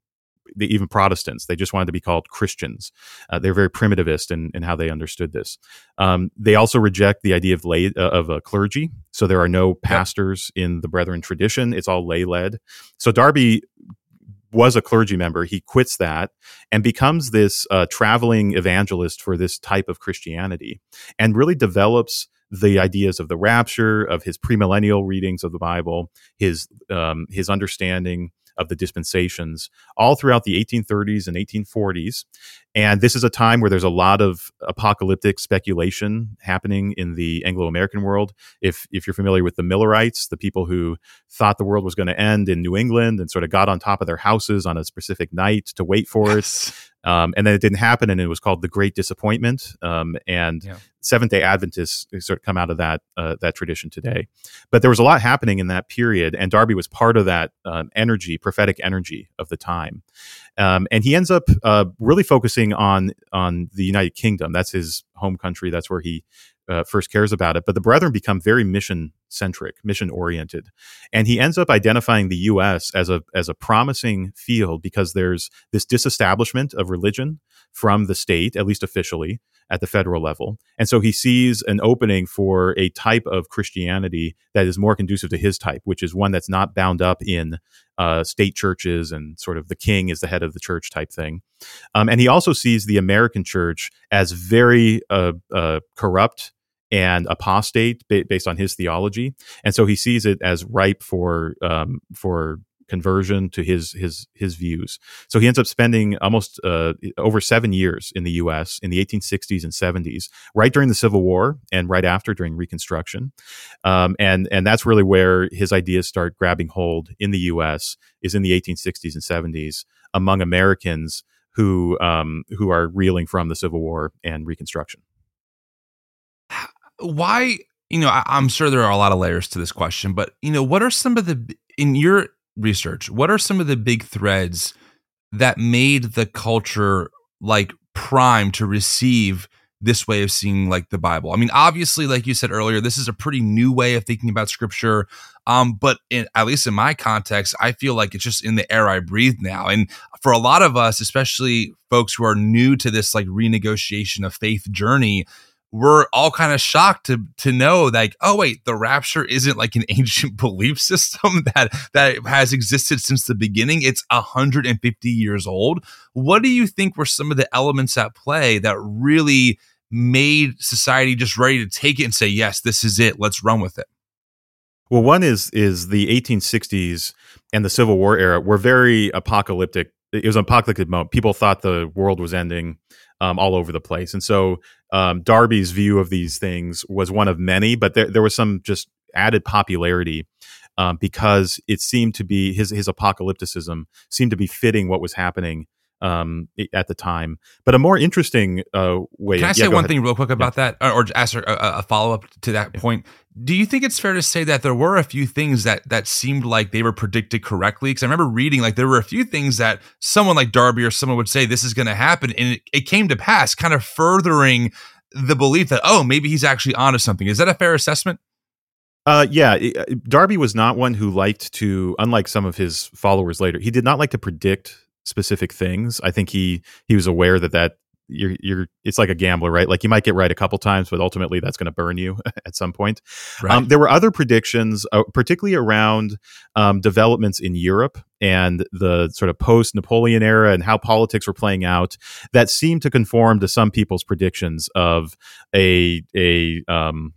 even Protestants. They just wanted to be called Christians. Uh, they're very primitivist in, in how they understood this. Um, they also reject the idea of lay uh, of a clergy. So there are no pastors yep. in the Brethren tradition. It's all lay led. So Darby was a clergy member. He quits that and becomes this uh, traveling evangelist for this type of Christianity, and really develops the ideas of the rapture, of his premillennial readings of the Bible, his um, his understanding of the dispensations all throughout the 1830s and 1840s. And this is a time where there's a lot of apocalyptic speculation happening in the Anglo-American world. If if you're familiar with the Millerites, the people who thought the world was going to end in New England and sort of got on top of their houses on a specific night to wait for yes. it. Um, and then it didn't happen, and it was called the Great Disappointment. Um, and yeah. Seventh Day Adventists sort of come out of that uh, that tradition today. But there was a lot happening in that period, and Darby was part of that um, energy, prophetic energy of the time. Um, and he ends up uh, really focusing on on the United Kingdom. That's his home country. That's where he uh, first cares about it. But the Brethren become very mission centric, mission oriented, and he ends up identifying the U.S. as a as a promising field because there's this disestablishment of religion from the state, at least officially, at the federal level. And so he sees an opening for a type of Christianity that is more conducive to his type, which is one that's not bound up in uh, state churches and sort of the king is the head of the church type thing. Um, and he also sees the American church as very uh, uh, corrupt and apostate ba- based on his theology, and so he sees it as ripe for um, for conversion to his his his views. So he ends up spending almost uh, over seven years in the U.S. in the 1860s and 70s, right during the Civil War and right after during Reconstruction, um, and and that's really where his ideas start grabbing hold in the U.S. is in the 1860s and 70s among Americans who um, who are reeling from the Civil War and Reconstruction. Why? You know, I, I'm sure there are a lot of layers to this question, but you know, what are some of the in your research, what are some of the big threads that made the culture like prime to receive this way of seeing like the Bible? I mean, obviously, like you said earlier, this is a pretty new way of thinking about scripture. Um, but in, at least in my context, I feel like it's just in the air I breathe now. And for a lot of us, especially folks who are new to this like renegotiation of faith journey, we're all kind of shocked to to know like oh wait the rapture isn't like an ancient belief system that that has existed since the beginning. It's 150 years old. What do you think were some of the elements at play that really made society just ready to take it and say yes this is it. Let's run with it well one is is the 1860s and the civil war era were very apocalyptic. It was an apocalyptic moment. People thought the world was ending um, all over the place. And so um, Darby's view of these things was one of many, but there, there was some just added popularity um, because it seemed to be his his apocalypticism seemed to be fitting what was happening um, at the time. But a more interesting uh, way. Can I say one ahead. thing real quick about yeah. that, or, or ask a, a follow up to that yeah. point? Do you think it's fair to say that there were a few things that that seemed like they were predicted correctly? Because I remember reading like there were a few things that someone like Darby or someone would say this is going to happen, and it, it came to pass, kind of furthering the belief that oh maybe he's actually onto something. Is that a fair assessment? Uh, yeah, uh, Darby was not one who liked to, unlike some of his followers later, he did not like to predict specific things. I think he he was aware that that you're you're it's like a gambler, right? Like you might get right a couple times, but ultimately that's going to burn you at some point. Right. Um, there were other predictions, uh, particularly around um, developments in Europe and the sort of post Napoleon era and how politics were playing out that seemed to conform to some people's predictions of a a um,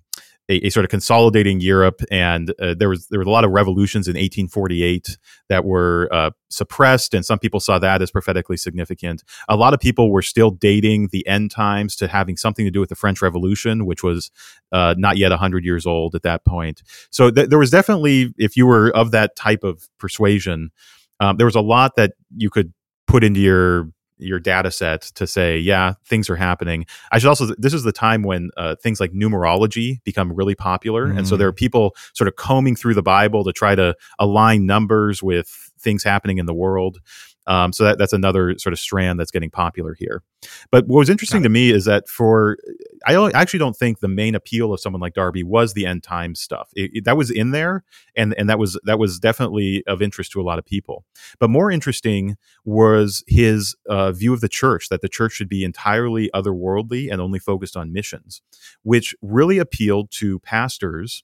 a, a, sort of consolidating Europe, and uh, there was there were a lot of revolutions in 1848 that were uh, suppressed, and some people saw that as prophetically significant. A lot of people were still dating the end times to having something to do with the French Revolution, which was uh, not yet 100 years old at that point. So th- there was definitely, if you were of that type of persuasion, um, there was a lot that you could put into your your data set to say, yeah, things are happening. I should also, this is the time when uh, things like numerology become really popular. Mm. And so there are mm. people sort of combing through the Bible to try to align numbers with things happening in the world. Um, so that, that's another sort of strand that's getting popular here. But what was interesting to me is that for I actually don't think the main appeal of someone like Darby was the end times stuff. It, it, that was in there, and and that was that was definitely of interest to a lot of people. But more interesting was his uh, view of the church that the church should be entirely otherworldly and only focused on missions, which really appealed to pastors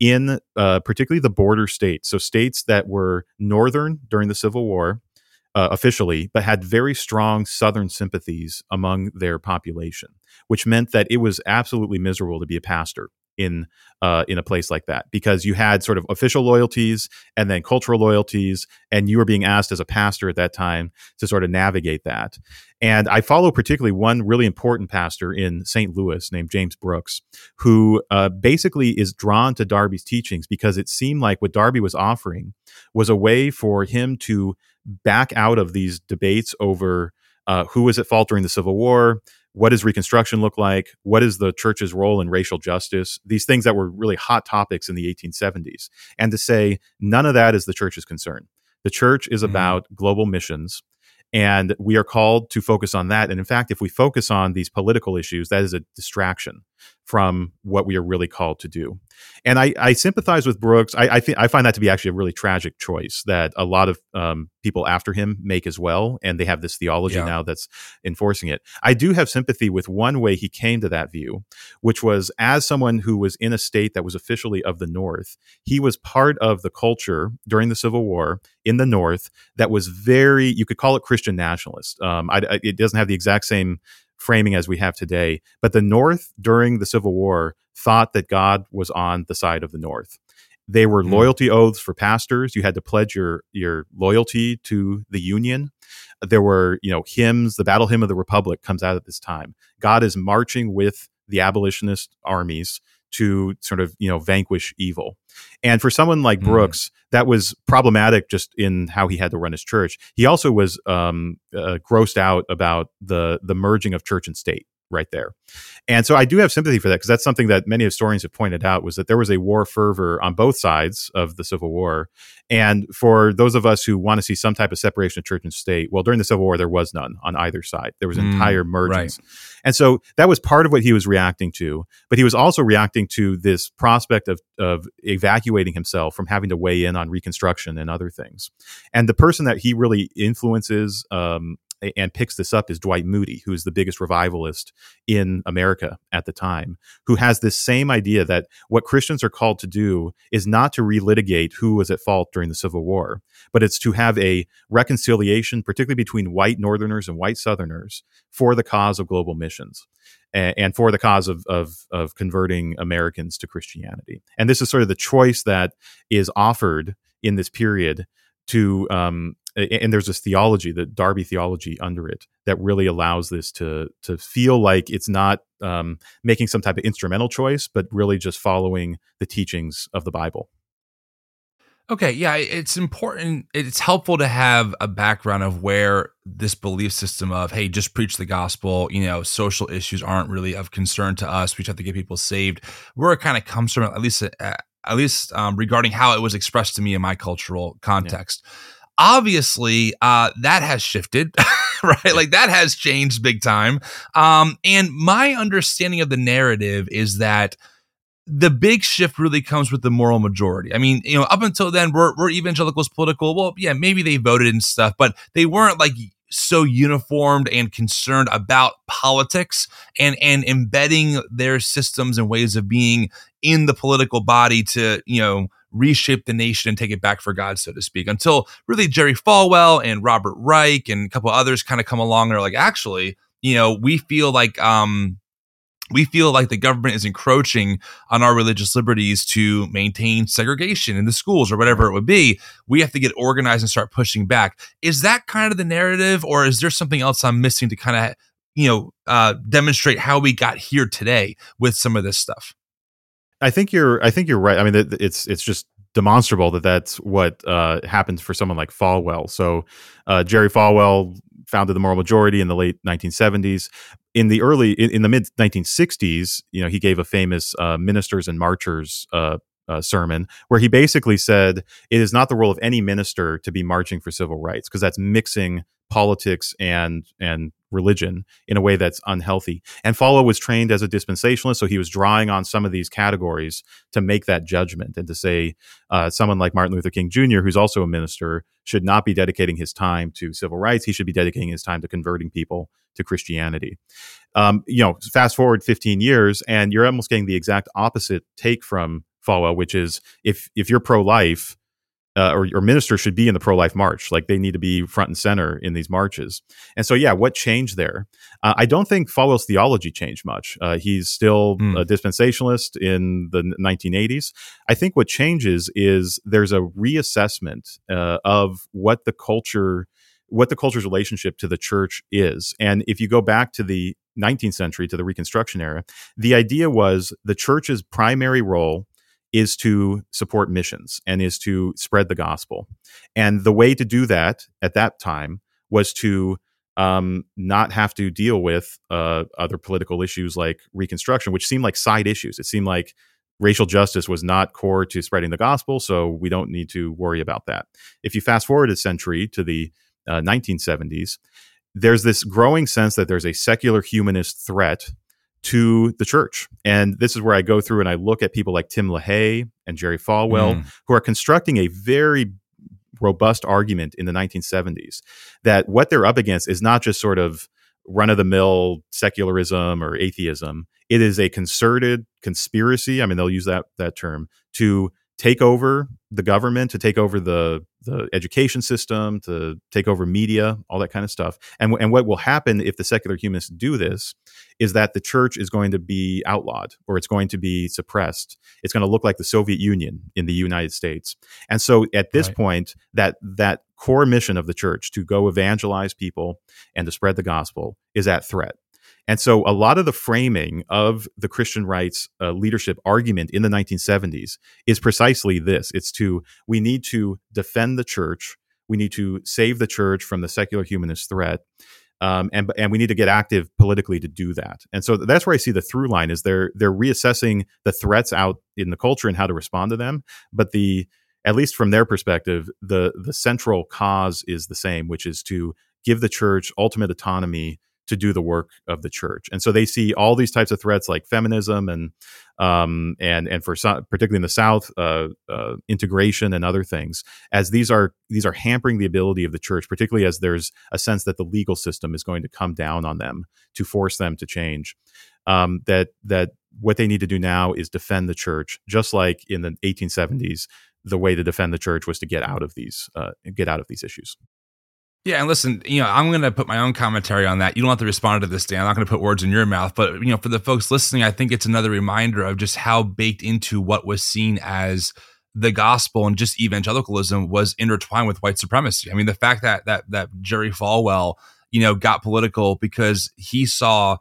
in uh, particularly the border states. So states that were northern during the Civil War uh, officially, but had very strong Southern sympathies among their population, which meant that it was absolutely miserable to be a pastor in uh, in a place like that because you had sort of official loyalties and then cultural loyalties, and you were being asked as a pastor at that time to sort of navigate that. And I follow particularly one really important pastor in St. Louis named James Brookes, who uh, basically is drawn to Darby's teachings because it seemed like what Darby was offering was a way for him to back out of these debates over uh, who was at fault during the Civil War, what does Reconstruction look like, what is the church's role in racial justice, these things that were really hot topics in the 1870s, and to say none of that is the church's concern. The church is mm-hmm. about global missions. And we are called to focus on that. And in fact, if we focus on these political issues, that is a distraction from what we are really called to do. And I, I sympathize with Brookes. I, I think I find that to be actually a really tragic choice that a lot of um, people after him make as well, and they have this theology yeah. now that's enforcing it. I do have sympathy with one way he came to that view, which was as someone who was in a state that was officially of the North, he was part of the culture during the Civil War in the North that was very, you could call it Christian nationalist. Um, I, I, it doesn't have the exact same framing as we have today. But the North during the Civil War thought that God was on the side of the North. They were mm. loyalty oaths for pastors. You had to pledge your your loyalty to the Union. There were, you know, hymns. The Battle Hymn of the Republic comes out at this time. God is marching with the abolitionist armies to sort of you know vanquish evil. And for someone like mm. brookes that was problematic just in how he had to run his church. He also was um, uh, grossed out about the the merging of church and state right there. And so I do have sympathy for that because that's something that many historians have pointed out was that there was a war fervor on both sides of the Civil War. And for those of us who want to see some type of separation of church and state, well, during the Civil War, there was none on either side. There was mm, entire mergence. Right. And so that was part of what he was reacting to. But he was also reacting to this prospect of, of evacuating himself from having to weigh in on Reconstruction and other things. And the person that he really influences um, and picks this up is Dwight Moody, who is the biggest revivalist in America at the time, who has this same idea that what Christians are called to do is not to relitigate who was at fault during the Civil War, but it's to have a reconciliation, particularly between white Northerners and white Southerners, for the cause of global missions and, for the cause of, of, of converting Americans to Christianity. And this is sort of the choice that is offered in this period to um, and there's this theology, the Darby theology under it, that really allows this to to feel like it's not um, making some type of instrumental choice, but really just following the teachings of the Bible. Okay, yeah, it's important. It's helpful to have a background of where this belief system of hey, just preach the gospel. You know, social issues aren't really of concern to us. We just have to get people saved. Where it kind of comes from, at least at least um, regarding how it was expressed to me in my cultural context. Yeah obviously uh, that has shifted right like that has changed big time um, and my understanding of the narrative is that the big shift really comes with the moral majority. I mean, you know, up until then, we're, we're evangelicals political. Well, yeah, maybe they voted and stuff, but they weren't like so uniformed and concerned about politics and and embedding their systems and ways of being in the political body to you know reshape the nation and take it back for God, so to speak, until really Jerry Falwell and Robert Reich and a couple others kind of come along and are like, actually, you know, we feel like um we feel like the government is encroaching on our religious liberties to maintain segregation in the schools or whatever it would be. We have to get organized and start pushing back. Is that kind of the narrative, or is there something else I'm missing to kind of, you know, uh, demonstrate how we got here today with some of this stuff? I think you're. I think you're right. I mean, it's it's just demonstrable that that's what uh, happened for someone like Falwell. So uh, Jerry Falwell founded the Moral Majority in the late 1970s. In the early, in, in the mid 1960s, you know, he gave a famous uh, ministers and marchers uh, uh, sermon where he basically said it is not the role of any minister to be marching for civil rights because that's mixing politics and and religion in a way that's unhealthy. And Falwell was trained as a dispensationalist, so he was drawing on some of these categories to make that judgment and to say uh, someone like Martin Luther King Jr., who's also a minister, should not be dedicating his time to civil rights. He should be dedicating his time to converting people to Christianity. Um, you know, fast forward 15 years, and you're almost getting the exact opposite take from Falwell, which is if if you're pro life, uh, or, or ministers should be in the pro life march. Like they need to be front and center in these marches. And so, yeah, what changed there? Uh, I don't think Falwell's theology changed much. Uh, he's still mm. a dispensationalist in the 1980s. I think what changes is there's a reassessment uh, of what the culture. What the culture's relationship to the church is. And if you go back to the 19th century, to the Reconstruction era, the idea was the church's primary role is to support missions and is to spread the gospel. And the way to do that at that time was to um, not have to deal with uh, other political issues like Reconstruction, which seemed like side issues. It seemed like racial justice was not core to spreading the gospel, so we don't need to worry about that. If you fast forward a century to the uh, 1970s, there's this growing sense that there's a secular humanist threat to the church. And this is where I go through and I look at people like Tim LaHaye and Jerry Falwell, mm. who are constructing a very robust argument in the 1970s that what they're up against is not just sort of run of the mill secularism or atheism. It is a concerted conspiracy. I mean, they'll use that that term to take over the government, to take over the the education system, to take over media, all that kind of stuff. And and what will happen if the secular humanists do this is that the church is going to be outlawed or it's going to be suppressed. It's going to look like the Soviet Union in the United States. And so at this right. point, that that core mission of the church to go evangelize people and to spread the gospel is at threat. And so a lot of the framing of the Christian rights uh, leadership argument in the 1970s is precisely this it's to, we need to defend the church, we need to save the church from the secular humanist threat. Um, and and we need to get active politically to do that. And so that's where I see the through line is they're they're reassessing the threats out in the culture and how to respond to them. But the at least from their perspective, the the central cause is the same, which is to give the church ultimate autonomy to do the work of the church. And so they see all these types of threats like feminism and um, and and for some, particularly in the South, uh, uh, integration and other things as these are these are hampering the ability of the church, particularly as there's a sense that the legal system is going to come down on them to force them to change. Um, that that what they need to do now is defend the church, just like in the 1870s. The way to defend the church was to get out of these uh, get out of these issues. Yeah, and listen, you know, I'm going to put my own commentary on that. You don't have to respond to this, Dan. I'm not going to put words in your mouth, but you know, for the folks listening, I think it's another reminder of just how baked into what was seen as the gospel and just evangelicalism was intertwined with white supremacy. I mean, the fact that that that Jerry Falwell, you know, got political because he saw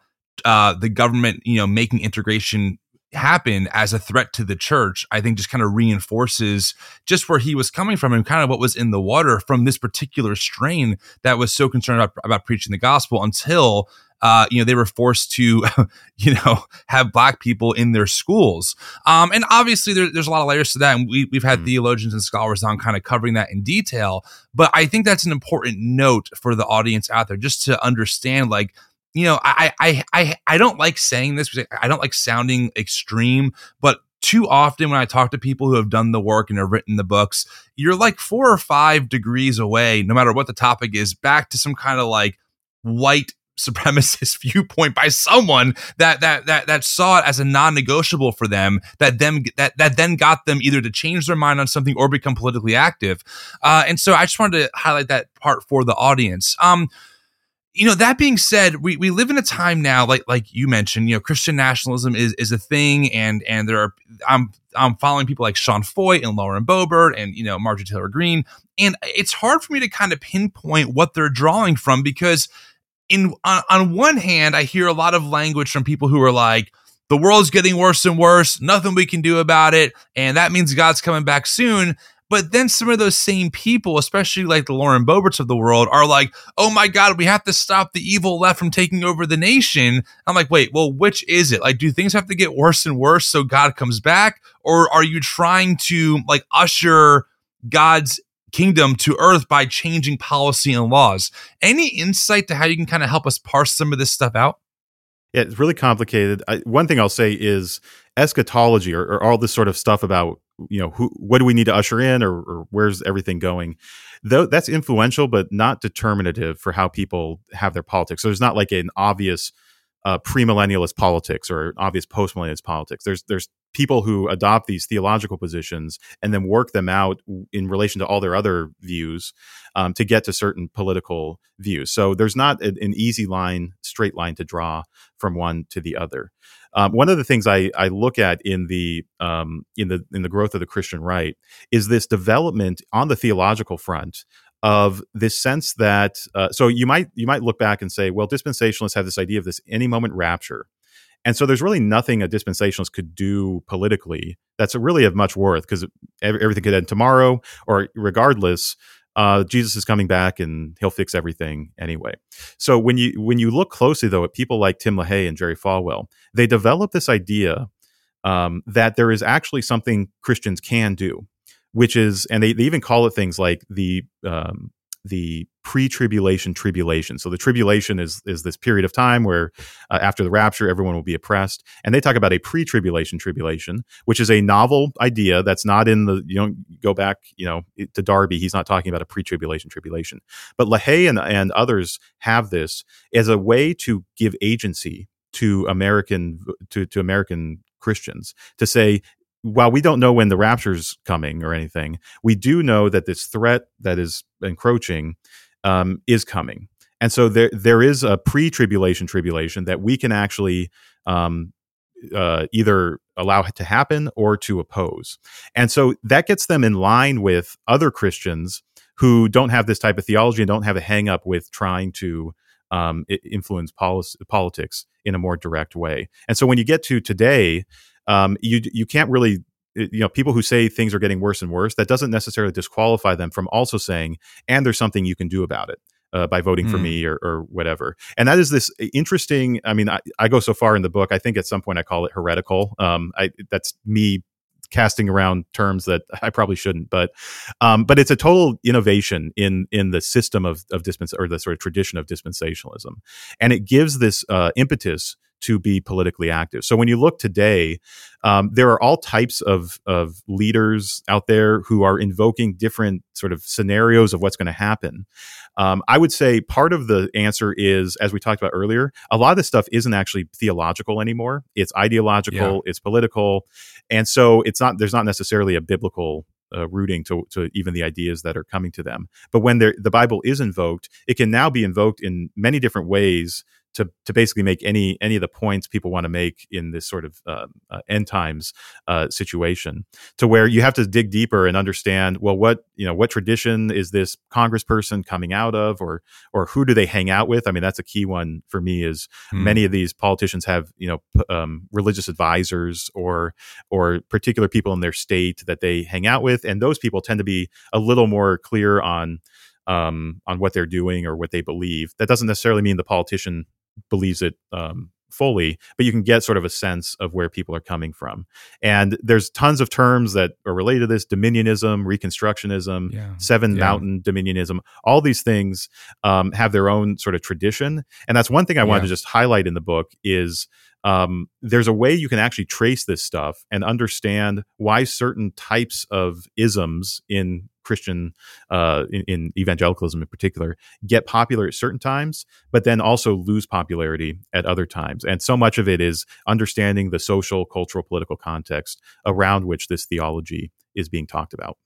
uh, the government, you know, making integration happen as a threat to the church, I think just kind of reinforces just where he was coming from and kind of what was in the water from this particular strain that was so concerned about, about preaching the gospel until uh, you know, they were forced to, you know, have black people in their schools. Um, and obviously there, there's a lot of layers to that. And we, we've had mm-hmm. theologians and scholars on kind of covering that in detail. But I think that's an important note for the audience out there just to understand like you know, I I I I don't like saying this I don't like sounding extreme, but too often when I talk to people who have done the work and have written the books, you're like four or five degrees away, no matter what the topic is, back to some kind of like white supremacist viewpoint by someone that that that that saw it as a non-negotiable for them that them that that then got them either to change their mind on something or become politically active. Uh, and so i just wanted to highlight that part for the audience. Um you know that being said we, we live in a time now like like you mentioned you know christian nationalism is is a thing and and there are i'm i'm following people like sean feucht and lauren boebert and you know marjorie taylor greene and it's hard for me to kind of pinpoint what they're drawing from because in on, on one hand i hear a lot of language from people who are like the world's getting worse and worse. Nothing we can do about it. And that means god's coming back soon but then some of those same people, especially like the Lauren Boeberts of the world, are like, oh my God, we have to stop the evil left from taking over the nation. I'm like, wait, well, which is it? Like, do things have to get worse and worse so God comes back? or are you trying to like usher God's kingdom to earth by changing policy and laws? Any insight to how you can kind of help us parse some of this stuff out? Yeah, it's really complicated. I, one thing I'll say is eschatology or, or, all this sort of stuff about you know who what do we need to usher in or, or where's everything going though that's influential but not determinative for how people have their politics so there's not like an obvious uh, premillennialist politics or obvious postmillennialist politics there's there's people who adopt these theological positions and then work them out in relation to all their other views um, to get to certain political views. So there's not an, an, easy line, straight line to draw from one to the other. Um, one of the things I, I, look at in the um, in the in the growth of the Christian right is this development on the theological front of this sense that uh, so you might you might look back and say, well, dispensationalists have this idea of this any moment rapture and so there's really nothing a dispensationalist could do politically that's really of much worth because everything could end tomorrow or regardless. Uh, Jesus is coming back and he'll fix everything anyway. So when you when you look closely though at people like Tim LaHaye and Jerry Falwell, they develop this idea um, that there is actually something Christians can do, which is, and they, they even call it things like the um, the pre-tribulation tribulation. So the tribulation is is this period of time where uh, after the rapture everyone will be oppressed, and they talk about a pre-tribulation tribulation, which is a novel idea that's not in the you know go back you know to Darby. He's not talking about a pre-tribulation tribulation, but LaHaye and and others have this as a way to give agency to American to to American Christians to say while we don't know when the rapture's coming or anything, we do know that this threat that is encroaching um, is coming. And so there there is a pre-tribulation tribulation that we can actually um, uh, either allow it to happen or to oppose. And so that gets them in line with other Christians who don't have this type of theology and don't have a hang up with trying to um, influence policy, politics in a more direct way. And so when you get to today, um, you you can't really you know people who say things are getting worse and worse that doesn't necessarily disqualify them from also saying and there's something you can do about it uh, by voting mm. for me or, or, whatever. And that is this interesting i mean I, I, go so far in the book i think at some point i call it heretical. Um, I, that's me casting around terms that I probably shouldn't, but um, but it's a total innovation in in the system of of dispens or the sort of tradition of dispensationalism, and it gives this uh, impetus to be politically active. So when you look today, um, there are all types of, of leaders out there who are invoking different sort of scenarios of what's going to happen. Um, I would say part of the answer is, as we talked about earlier, a lot of this stuff isn't actually theological anymore. It's ideological, yeah. it's political, and so it's not. There's not necessarily a biblical uh, rooting to, to even the ideas that are coming to them. But when the Bible is invoked, it can now be invoked in many different ways to to basically make any any of the points people want to make in this sort of uh, uh, end times uh, situation, to where you have to dig deeper and understand well what you know what tradition is this Congressperson coming out of, or or who do they hang out with? I mean, that's a key one for me. Is hmm. many of these politicians have you know um, religious advisors or or particular people in their state that they hang out with, and those people tend to be a little more clear on um, on what they're doing or what they believe. That doesn't necessarily mean the politician believes it um, fully, but you can get sort of a sense of where people are coming from. And there's tons of terms that are related to this dominionism, reconstructionism, yeah. seven yeah. mountain dominionism. All these things um, have their own sort of tradition. And that's one thing I yeah. wanted to just highlight in the book is um, there's a way you can actually trace this stuff and understand why certain types of isms in Christian, uh, in, in, evangelicalism in particular, get popular at certain times, but then also lose popularity at other times. And so much of it is understanding the social, cultural, political context around which this theology is being talked about.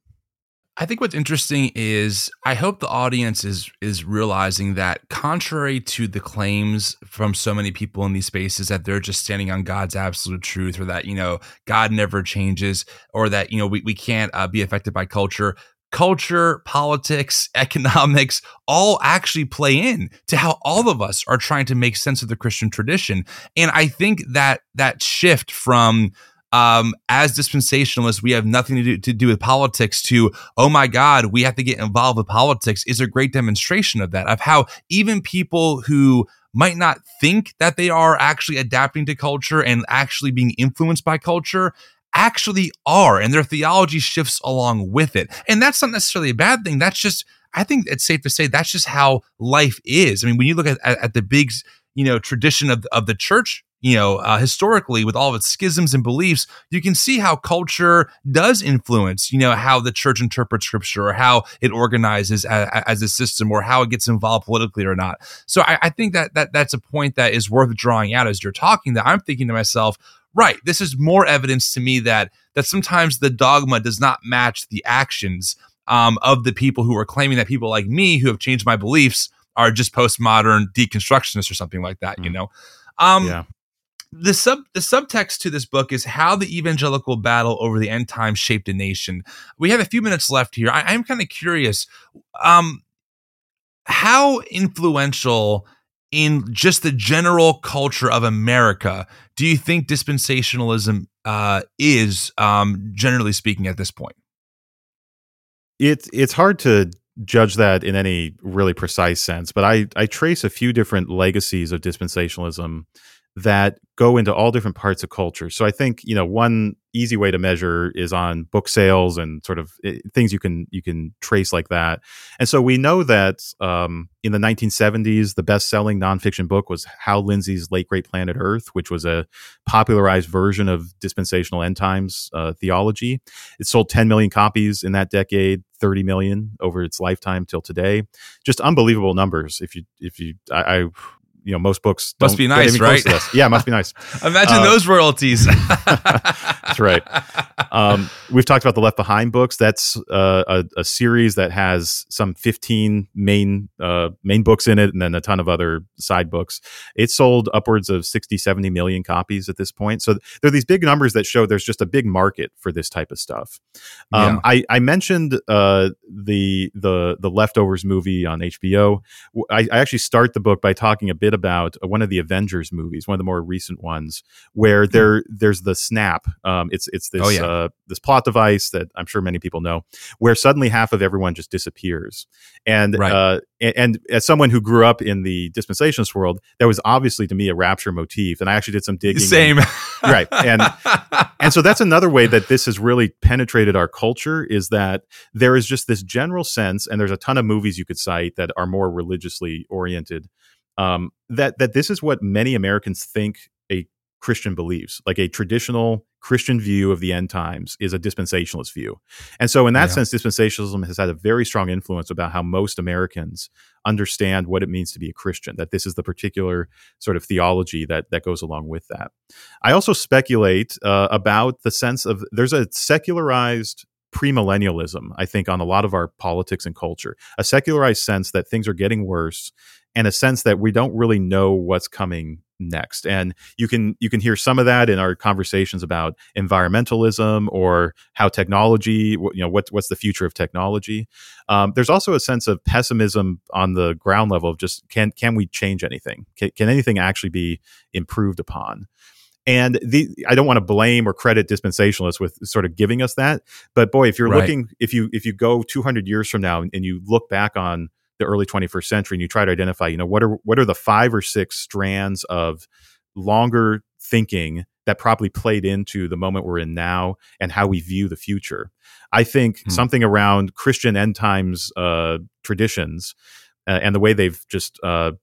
I think what's interesting is I hope the audience is is realizing that contrary to the claims from so many people in these spaces that they're just standing on God's absolute truth or that you know God never changes or that you know we, we can't uh, be affected by culture culture, politics, economics all actually play in to how all of us are trying to make sense of the Christian tradition. And I think that that shift from um, as dispensationalists, we have nothing to do, to do with politics to, oh my God, we have to get involved with politics is a great demonstration of that, of how even people who might not think that they are actually adapting to culture and actually being influenced by culture actually are, and their theology shifts along with it. And that's not necessarily a bad thing. That's just, I think it's safe to say that's just how life is. I mean, when you look at, at, at the big, you know, tradition of, of the church you know, uh, historically with all of its schisms and beliefs, you can see how culture does influence, you know, how the church interprets scripture or how it organizes as a system or how it gets involved politically or not. So I, I think that, that that's a point that is worth drawing out as you're talking that I'm thinking to myself, right, this is more evidence to me that that sometimes the dogma does not match the actions um, of the people who are claiming that people like me who have changed my beliefs are just postmodern deconstructionists or something like that, you mm. know? Um, yeah the sub the subtext to this book is how the evangelical battle over the end times shaped a nation. We have a few minutes left here. I, am kind of curious, um, how influential in just the general culture of America do you think dispensationalism uh, is, um, generally speaking, at this point? It's it's hard to judge that in any really precise sense, but I I trace a few different legacies of dispensationalism that go into all different parts of culture. So I think you know one easy way to measure is on book sales and sort of eh, things you can you can trace like that. And so we know that um, in the 1970s, the best-selling nonfiction book was Hal Lindsey's Late Great Planet Earth, which was a popularized version of dispensational end times uh, theology. It sold 10 million copies in that decade, 30 million over its lifetime till today. Just unbelievable numbers. If you if you I, I you know most books must be nice, right? Yeah, must be nice. Imagine uh, those royalties. that's right. Um, we've talked about the Left Behind books. That's uh, a, a, series that has some 15 main uh, main books in it, and then a ton of other side books. It sold upwards of 60, 70 million copies at this point. So there are these big numbers that show there's just a big market for this type of stuff. Um, yeah. I, I, mentioned uh, the the the leftovers movie on HBO. I, I actually start the book by talking a bit about one of the Avengers movies, one of the more recent ones, where hmm. there there's the snap. Um, it's it's this oh, yeah. uh, this plot device that I'm sure many people know, where suddenly half of everyone just disappears. And right. uh, and, and, as someone who grew up in the dispensationalist world, that was obviously to me a rapture motif. And I actually did some digging. Same, and, right? And and so that's another way that this has really penetrated our culture is that there is just this general sense, and there's a ton of movies you could cite that are more religiously oriented um, that that this is what many Americans think a Christian believes, like a traditional Christian view of the end times is a dispensationalist view. And so in that yeah. sense dispensationalism has had a very strong influence about how most Americans understand what it means to be a Christian, that this is the particular sort of theology that that goes along with that. I also speculate uh, about the sense of there's a secularized premillennialism, I think, on a lot of our politics and culture, a secularized sense that things are getting worse and a sense that we don't really know what's coming next. And you can you can hear some of that in our conversations about environmentalism or how technology you know what, what's the future of technology. Um, there's also a sense of pessimism on the ground level of just can can we change anything? Can, can anything actually be improved upon? And the, I don't want to blame or credit dispensationalists with sort of giving us that, but boy, if you're right. looking, if you if you go 200 years from now and, and you look back on the early 21st century and you try to identify, you know, what are what are the five or six strands of longer thinking that probably played into the moment we're in now and how we view the future. I think hmm. something around Christian end times uh, traditions uh, and the way they've just uh,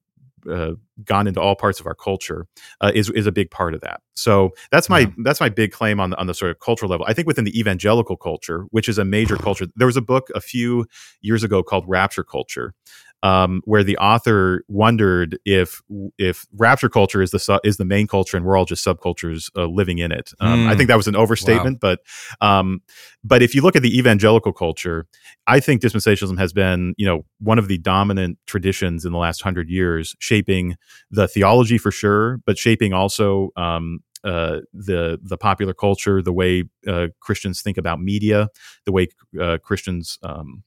uh, gone into all parts of our culture uh, is is a big part of that. So that's my yeah. that's my big claim on the, on the sort of cultural level. I think within the evangelical culture, which is a major culture, there was a book a few years ago called Rapture Culture, um, where the author wondered if if rapture culture is the is the main culture and we're all just subcultures uh, living in it. Um, mm. I think that was an overstatement, wow. but um, but if you look at the evangelical culture, I think dispensationalism has been you know one of the dominant traditions in the last hundred years, shaping the theology for sure, but shaping also um, uh, the the popular culture, the way uh, Christians think about media, the way uh, Christians um,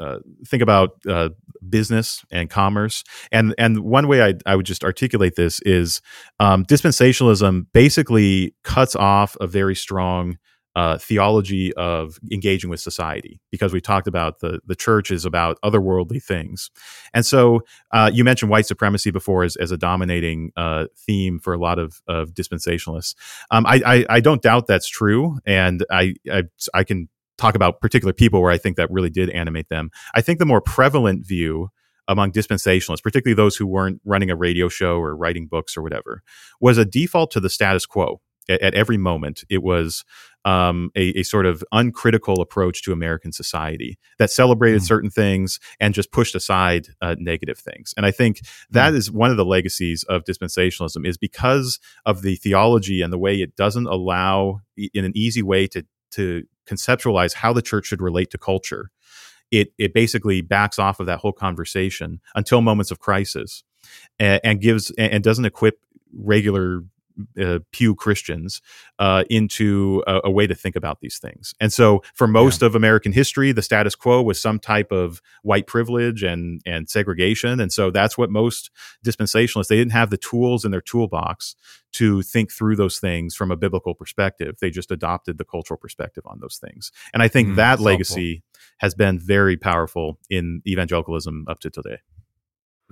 uh, think about uh, business and commerce. And and one way I, I would just articulate this is um, dispensationalism basically cuts off a very strong uh, theology of engaging with society because we talked about the the church is about otherworldly things, and so uh, you mentioned white supremacy before as, as a dominating uh, theme for a lot of, of dispensationalists. Um, I, I, I don't doubt that's true, and I I, I can talk about particular people where I think that really did animate them. I think the more prevalent view among dispensationalists, particularly those who weren't running a radio show or writing books or whatever, was a default to the status quo at, at every moment. It was um, a, a, sort of uncritical approach to American society that celebrated mm. certain things and just pushed aside uh, negative things. And I think that mm. is one of the legacies of dispensationalism is because of the theology and the way it doesn't allow in an easy way to to conceptualize how the church should relate to culture. It it basically backs off of that whole conversation until moments of crisis, and, and gives and doesn't equip regular uh, pew Christians uh, into a, a, way to think about these things. And so, for most yeah. of American history, the status quo was some type of white privilege and and segregation. And so, that's what most dispensationalists they didn't have the tools in their toolbox to think through those things from a biblical perspective. They just adopted the cultural perspective on those things. And I think mm, that legacy helpful. has been very powerful in evangelicalism up to today.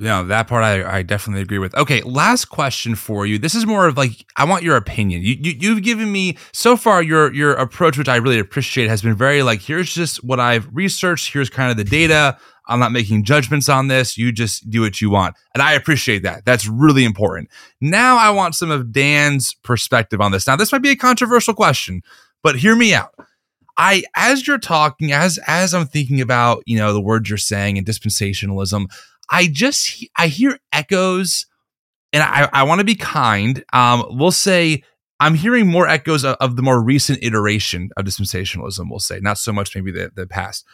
Yeah, that part I, I definitely agree with. Okay, last question for you. This is more of like I want your opinion. You, you you've given me so far your your approach, which I really appreciate, has been very like here's just what I've researched. Here's kind of the data. I'm not making judgments on this. You just do what you want, and I appreciate that. That's really important. Now I want some of Dan's perspective on this. Now this might be a controversial question, but hear me out. I as you're talking, as as I'm thinking about you know the words you're saying and dispensationalism, I just I hear echoes, and I I want to be kind. Um, we'll say I'm hearing more echoes of, of, the more recent iteration of dispensationalism. We'll say not so much maybe the the past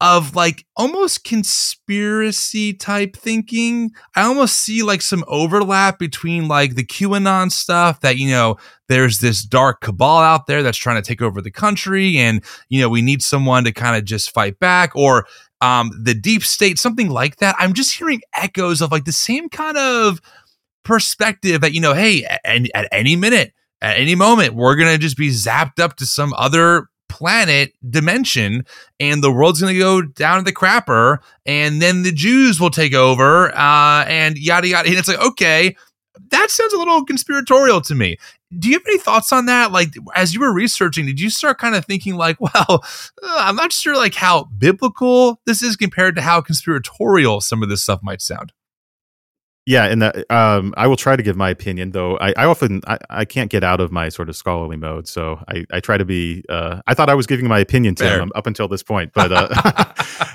of like almost conspiracy type thinking. I almost see like some overlap between like the QAnon stuff that, you know, there's this dark cabal out there that's trying to take over the country and, you know, we need someone to kind of just fight back or um, the deep state, something like that. I'm just hearing echoes of like the same kind of perspective that, you know, hey, at, at any minute, at any moment, we're going to just be zapped up to some other planet dimension and the world's going to go down to the crapper and then the Jews will take over uh, and yada yada. And it's like, okay, that sounds a little conspiratorial to me do you have any thoughts on that? Like as you were researching did you start kind of thinking like well uh, i'm not sure like how biblical this is compared to how conspiratorial some of this stuff might sound? Yeah and that, um, i will try to give my opinion though. I, I often I, I, can't get out of my sort of scholarly mode so i, I try to be uh, i thought i was giving my opinion to him up until this point but uh,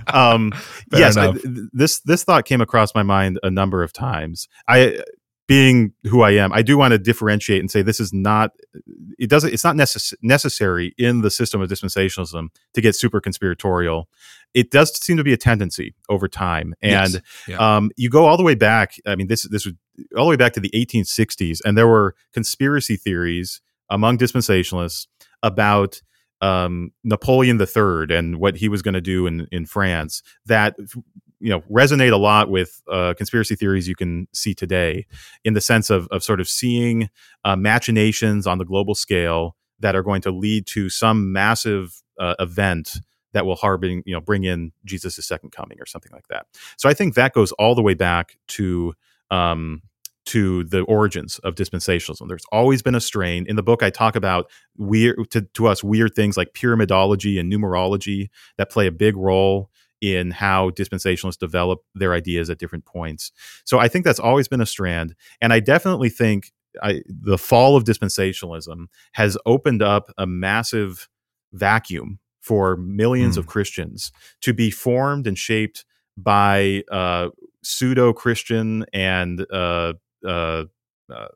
um, yes I, this this thought came across my mind a number of times. I being who I am, I do want to differentiate and say this is not it doesn't it's not necess- necessary in the system of dispensationalism to get super conspiratorial. It does seem to be a tendency over time, and yes. yeah. um, you go all the way back. I mean, this this was all the way back to the 1860s, and there were conspiracy theories among dispensationalists about um, Napoleon III and what he was going to do in in France that you know resonate a lot with uh, conspiracy theories you can see today in the sense of of sort of seeing uh, machinations on the global scale that are going to lead to some massive uh, event that will harbing you know bring in Jesus' second coming or something like that. So I think that goes all the way back to um, to the origins of dispensationalism. There's always been a strain. In the book, I talk about weird to, to us weird things like pyramidology and numerology that play a big role in how dispensationalists develop their ideas at different points. So I think that's always been a strand. And I definitely think I, the fall of dispensationalism has opened up a massive vacuum for millions mm. of Christians to be formed and shaped by uh, pseudo Christian and uh, uh, uh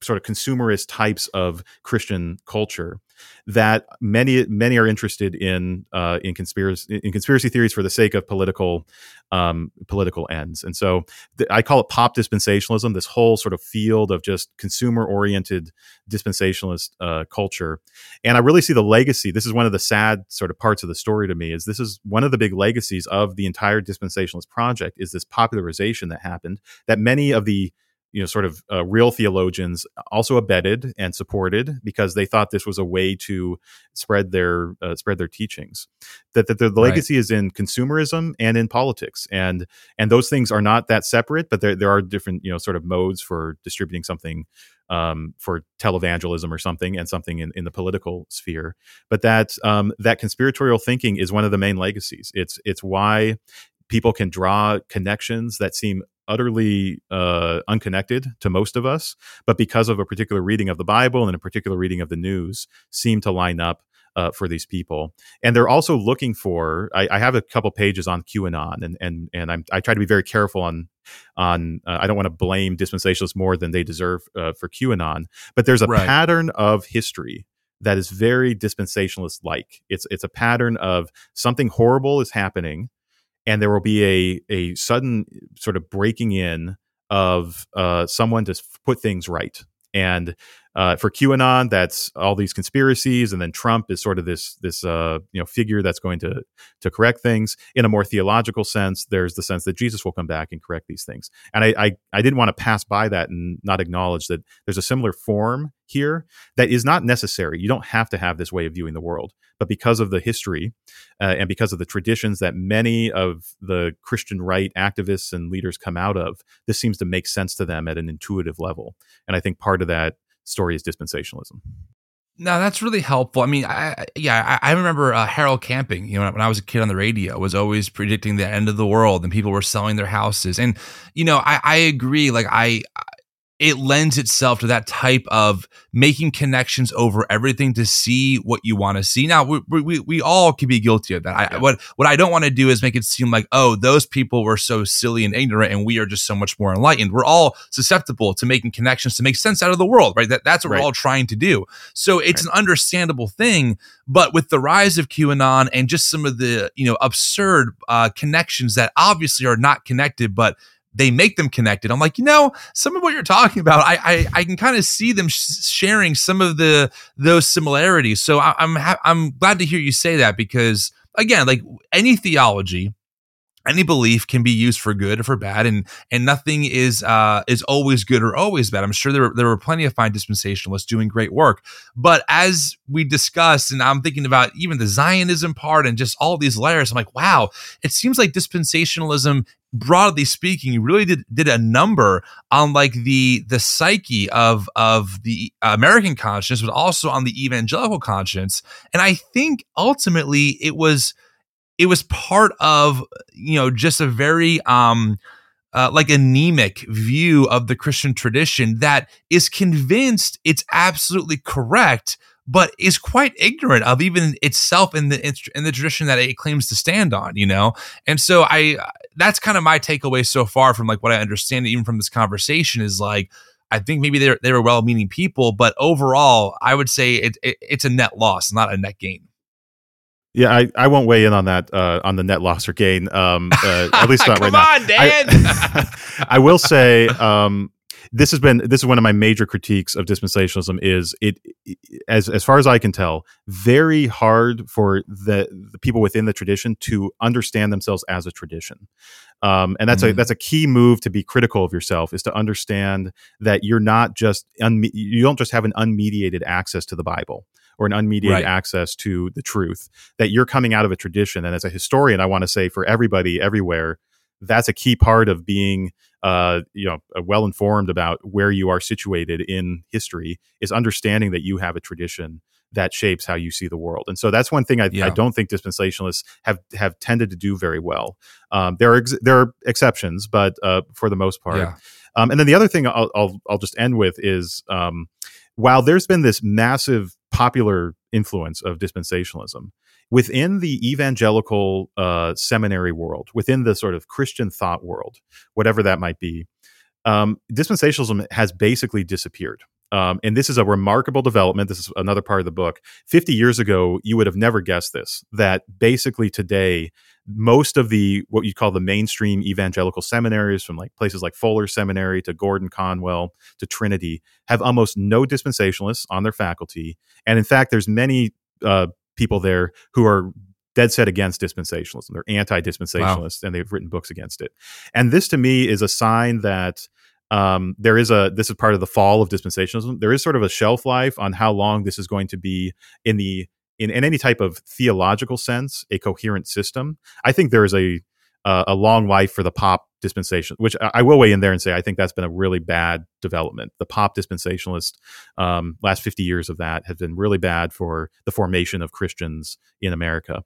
sort of consumerist types of Christian culture that many many are interested in uh, in conspiracy in conspiracy theories for the sake of political um, political ends, and so th- I call it pop dispensationalism. This whole sort of field of just consumer oriented dispensationalist uh, culture, and I really see the legacy. This is one of the sad sort of parts of the story to me. Is this is one of the big legacies of the entire dispensationalist project is this popularization that happened that many of the you know sort of uh, real theologians also abetted and supported because they thought this was a way to spread their uh, spread their teachings. That, that the, the Right. legacy is in consumerism and in politics and and those things are not that separate but there, there are different you know sort of modes for distributing something um, for televangelism or something and something in, in the political sphere. But that um, that conspiratorial thinking is one of the main legacies. It's it's why people can draw connections that seem utterly uh, unconnected to most of us, but because of a particular reading of the Bible and a particular reading of the news, seem to line up uh, for these people. And they're also looking for. I, I have a couple pages on QAnon, and and and I'm, I try to be very careful on on. Uh, I don't want to blame dispensationalists more than they deserve uh, for QAnon, but there's a Right. pattern of history that is very dispensationalist like. It's it's a pattern of something horrible is happening and there will be a a sudden sort of breaking in of uh, someone to put things right. And uh, for QAnon, that's all these conspiracies, and then Trump is sort of this this uh, you know figure that's going to to correct things. In a more theological sense, there's the sense that Jesus will come back and correct these things. And I I, I didn't want to pass by that and not acknowledge that there's a similar form here that is not necessary. You don't have to have this way of viewing the world, but because of the history uh, and because of the traditions that many of the Christian right activists and leaders come out of, this seems to make sense to them at an intuitive level. And I think part of that story is dispensationalism. No, that's really helpful. I mean, I, yeah, I, I remember uh, Harold Camping. You know, when I was a kid on the radio, was always predicting the end of the world, and people were selling their houses. And you know, I, I agree. Like, I, it lends itself to that type of making connections over everything to see what you want to see. Now, we, we, we all can be guilty of that. I, Yeah. what what I don't want to do is make it seem like, oh, those people were so silly and ignorant, and we are just so much more enlightened. We're all susceptible to making connections to make sense out of the world, right? That that's what Right. we're all trying to do. So it's an understandable thing, but with the rise of QAnon and just some of the you know absurd uh, connections that obviously are not connected, but they make them connected. I'm like, you know, some of what you're talking about, I I, I can kind of see them sh- sharing some of the those similarities. So I, I'm ha- I'm glad to hear you say that because again, like any theology. Any belief can be used for good or for bad, and and nothing is uh, is always good or always bad. I'm sure there were, there were plenty of fine dispensationalists doing great work, but as we discussed, and I'm thinking about even the Zionism part and just all these layers, I'm like, wow, it seems like dispensationalism, broadly speaking, really did did a number on like the the psyche of of the American conscience, but also on the evangelical conscience. And I think ultimately it was it was part of you know just a very um uh, like anemic view of the Christian tradition that is convinced it's absolutely correct, but is quite ignorant of even itself in the in the tradition that it claims to stand on. You know, and so I that's kind of my takeaway so far from like what I understand even from this conversation is like. I think maybe they're they were well-meaning people, but overall, I would say it, it it's a net loss, not a net gain. Yeah, I, I won't weigh in on that uh, on the net loss or gain. Um, uh, at least not right now. Come on, Dan. I, I will say um, this has been this is one of my major critiques of dispensationalism. Is it as as far as I can tell, very hard for the the people within the tradition to understand themselves as a tradition. Um, and that's a Mhm. that's a key move to be critical of yourself is to understand that you're not just unme- you don't just have an unmediated access to the Bible or an unmediated Right. access to the truth that you're coming out of a tradition. And as a historian i want to say for everybody everywhere that's a key part of being uh, you know well informed about where you are situated in history is understanding that you have a tradition that shapes how you see the world. And so that's one thing i, I don't think dispensationalists have have tended to do very well. Um, there are ex- there are exceptions but uh, for the most part. Yeah. um, and then the other thing I'll, I'll, I'll just end with is um, while there's been this massive popular influence of dispensationalism within the evangelical uh, seminary world, within the sort of Christian thought world, whatever that might be, um, dispensationalism has basically disappeared. Um, and this is a remarkable development. This is another part of the book. 50 years ago, you would have never guessed this, that basically today, most of the what you call the mainstream evangelical seminaries, from like places like Fuller Seminary to Gordon Conwell to Trinity, have almost no dispensationalists on their faculty. And in fact, there's many uh, people there who are dead set against dispensationalism. They're anti-dispensationalists, and they've written books against it. And this, to me, is a sign that um, there is a this is part of the fall of dispensationalism. There is sort of a shelf life on how long this is going to be in the in, in any type of theological sense a coherent system. I think there is a uh, a long life for the pop dispensation, which I, I, will weigh in there and say I think that's been a really bad development. The pop dispensationalist um, last fifty years of that has been really bad for the formation of Christians in America,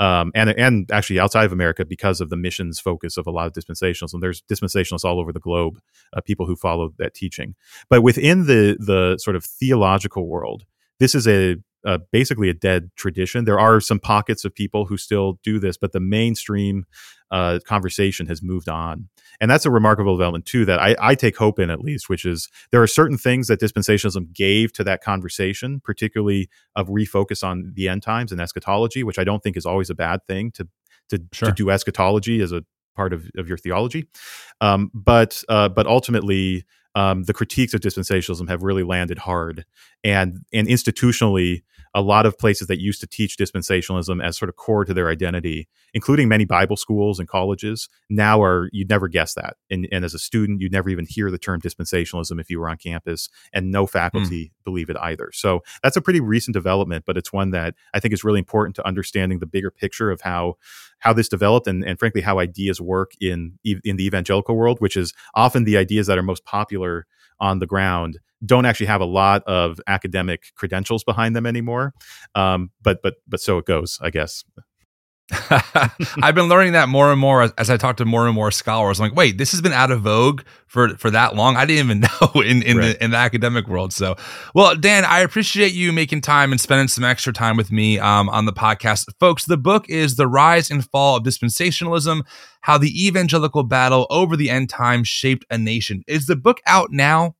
um, and and actually outside of America because of the missions focus of a lot of dispensationalism. There's dispensationalists all over the globe, uh, people who follow that teaching. But within the the sort of theological world, this is a uh, basically a dead tradition. There are some pockets of people who still do this, but the mainstream uh, conversation has moved on. And that's a remarkable development, too, that I, I, take hope in, at least, which is there are certain things that dispensationalism gave to that conversation, particularly of refocus on the end times and eschatology, which I don't think is always a bad thing to, to, sure. to do eschatology as a part of, of your theology. Um, but, uh, but ultimately, um, the critiques of dispensationalism have really landed hard, and and institutionally, a lot of places that used to teach dispensationalism as sort of core to their identity, including many Bible schools and colleges, now are you'd never guess that. And, and as a student, you'd never even hear the term dispensationalism if you were on campus, and no faculty mm. believe it either. So that's a pretty recent development, but it's one that I think is really important to understanding the bigger picture of how how this developed and, and frankly how ideas work in in the evangelical world, which is often the ideas that are most popular on the ground don't actually have a lot of academic credentials behind them anymore. Um, but but but so it goes, I guess. I've been learning that more and more as, as, I talk to more and more scholars. I'm like, wait, this has been out of vogue for for that long. I didn't even know in in, right. the, in the academic world. So, well, Dan, I appreciate you making time and spending some extra time with me um, on the podcast, folks. The book is "The Rise and Fall of Dispensationalism: How the Evangelical Battle Over the End Times Shaped a Nation." Is the book out now?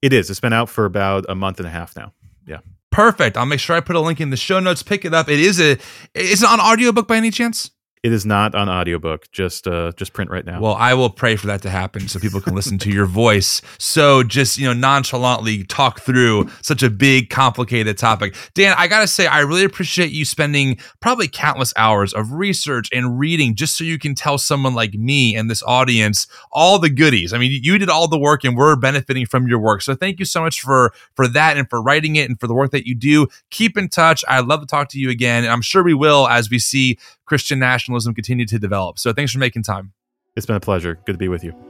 It is. It's been out for about a month and a half now. Yeah. Perfect. I'll make sure I put a link in the show notes. Pick it up. It is a is it on audiobook by any chance? It is not on audiobook, just uh just print right now. Well, I will pray for that to happen so people can listen to your voice. So just, you know, nonchalantly talk through such a big complicated topic. Dan, I got to say I really appreciate you spending probably countless hours of research and reading just so you can tell someone like me and this audience all the goodies. I mean, you did all the work and we're benefiting from your work. So thank you so much for for that and for writing it and for the work that you do. Keep in touch. I'd love to talk to you again, and I'm sure we will as we see Christian nationalism continue to develop. So thanks for making time. It's been a pleasure. Good to be with you.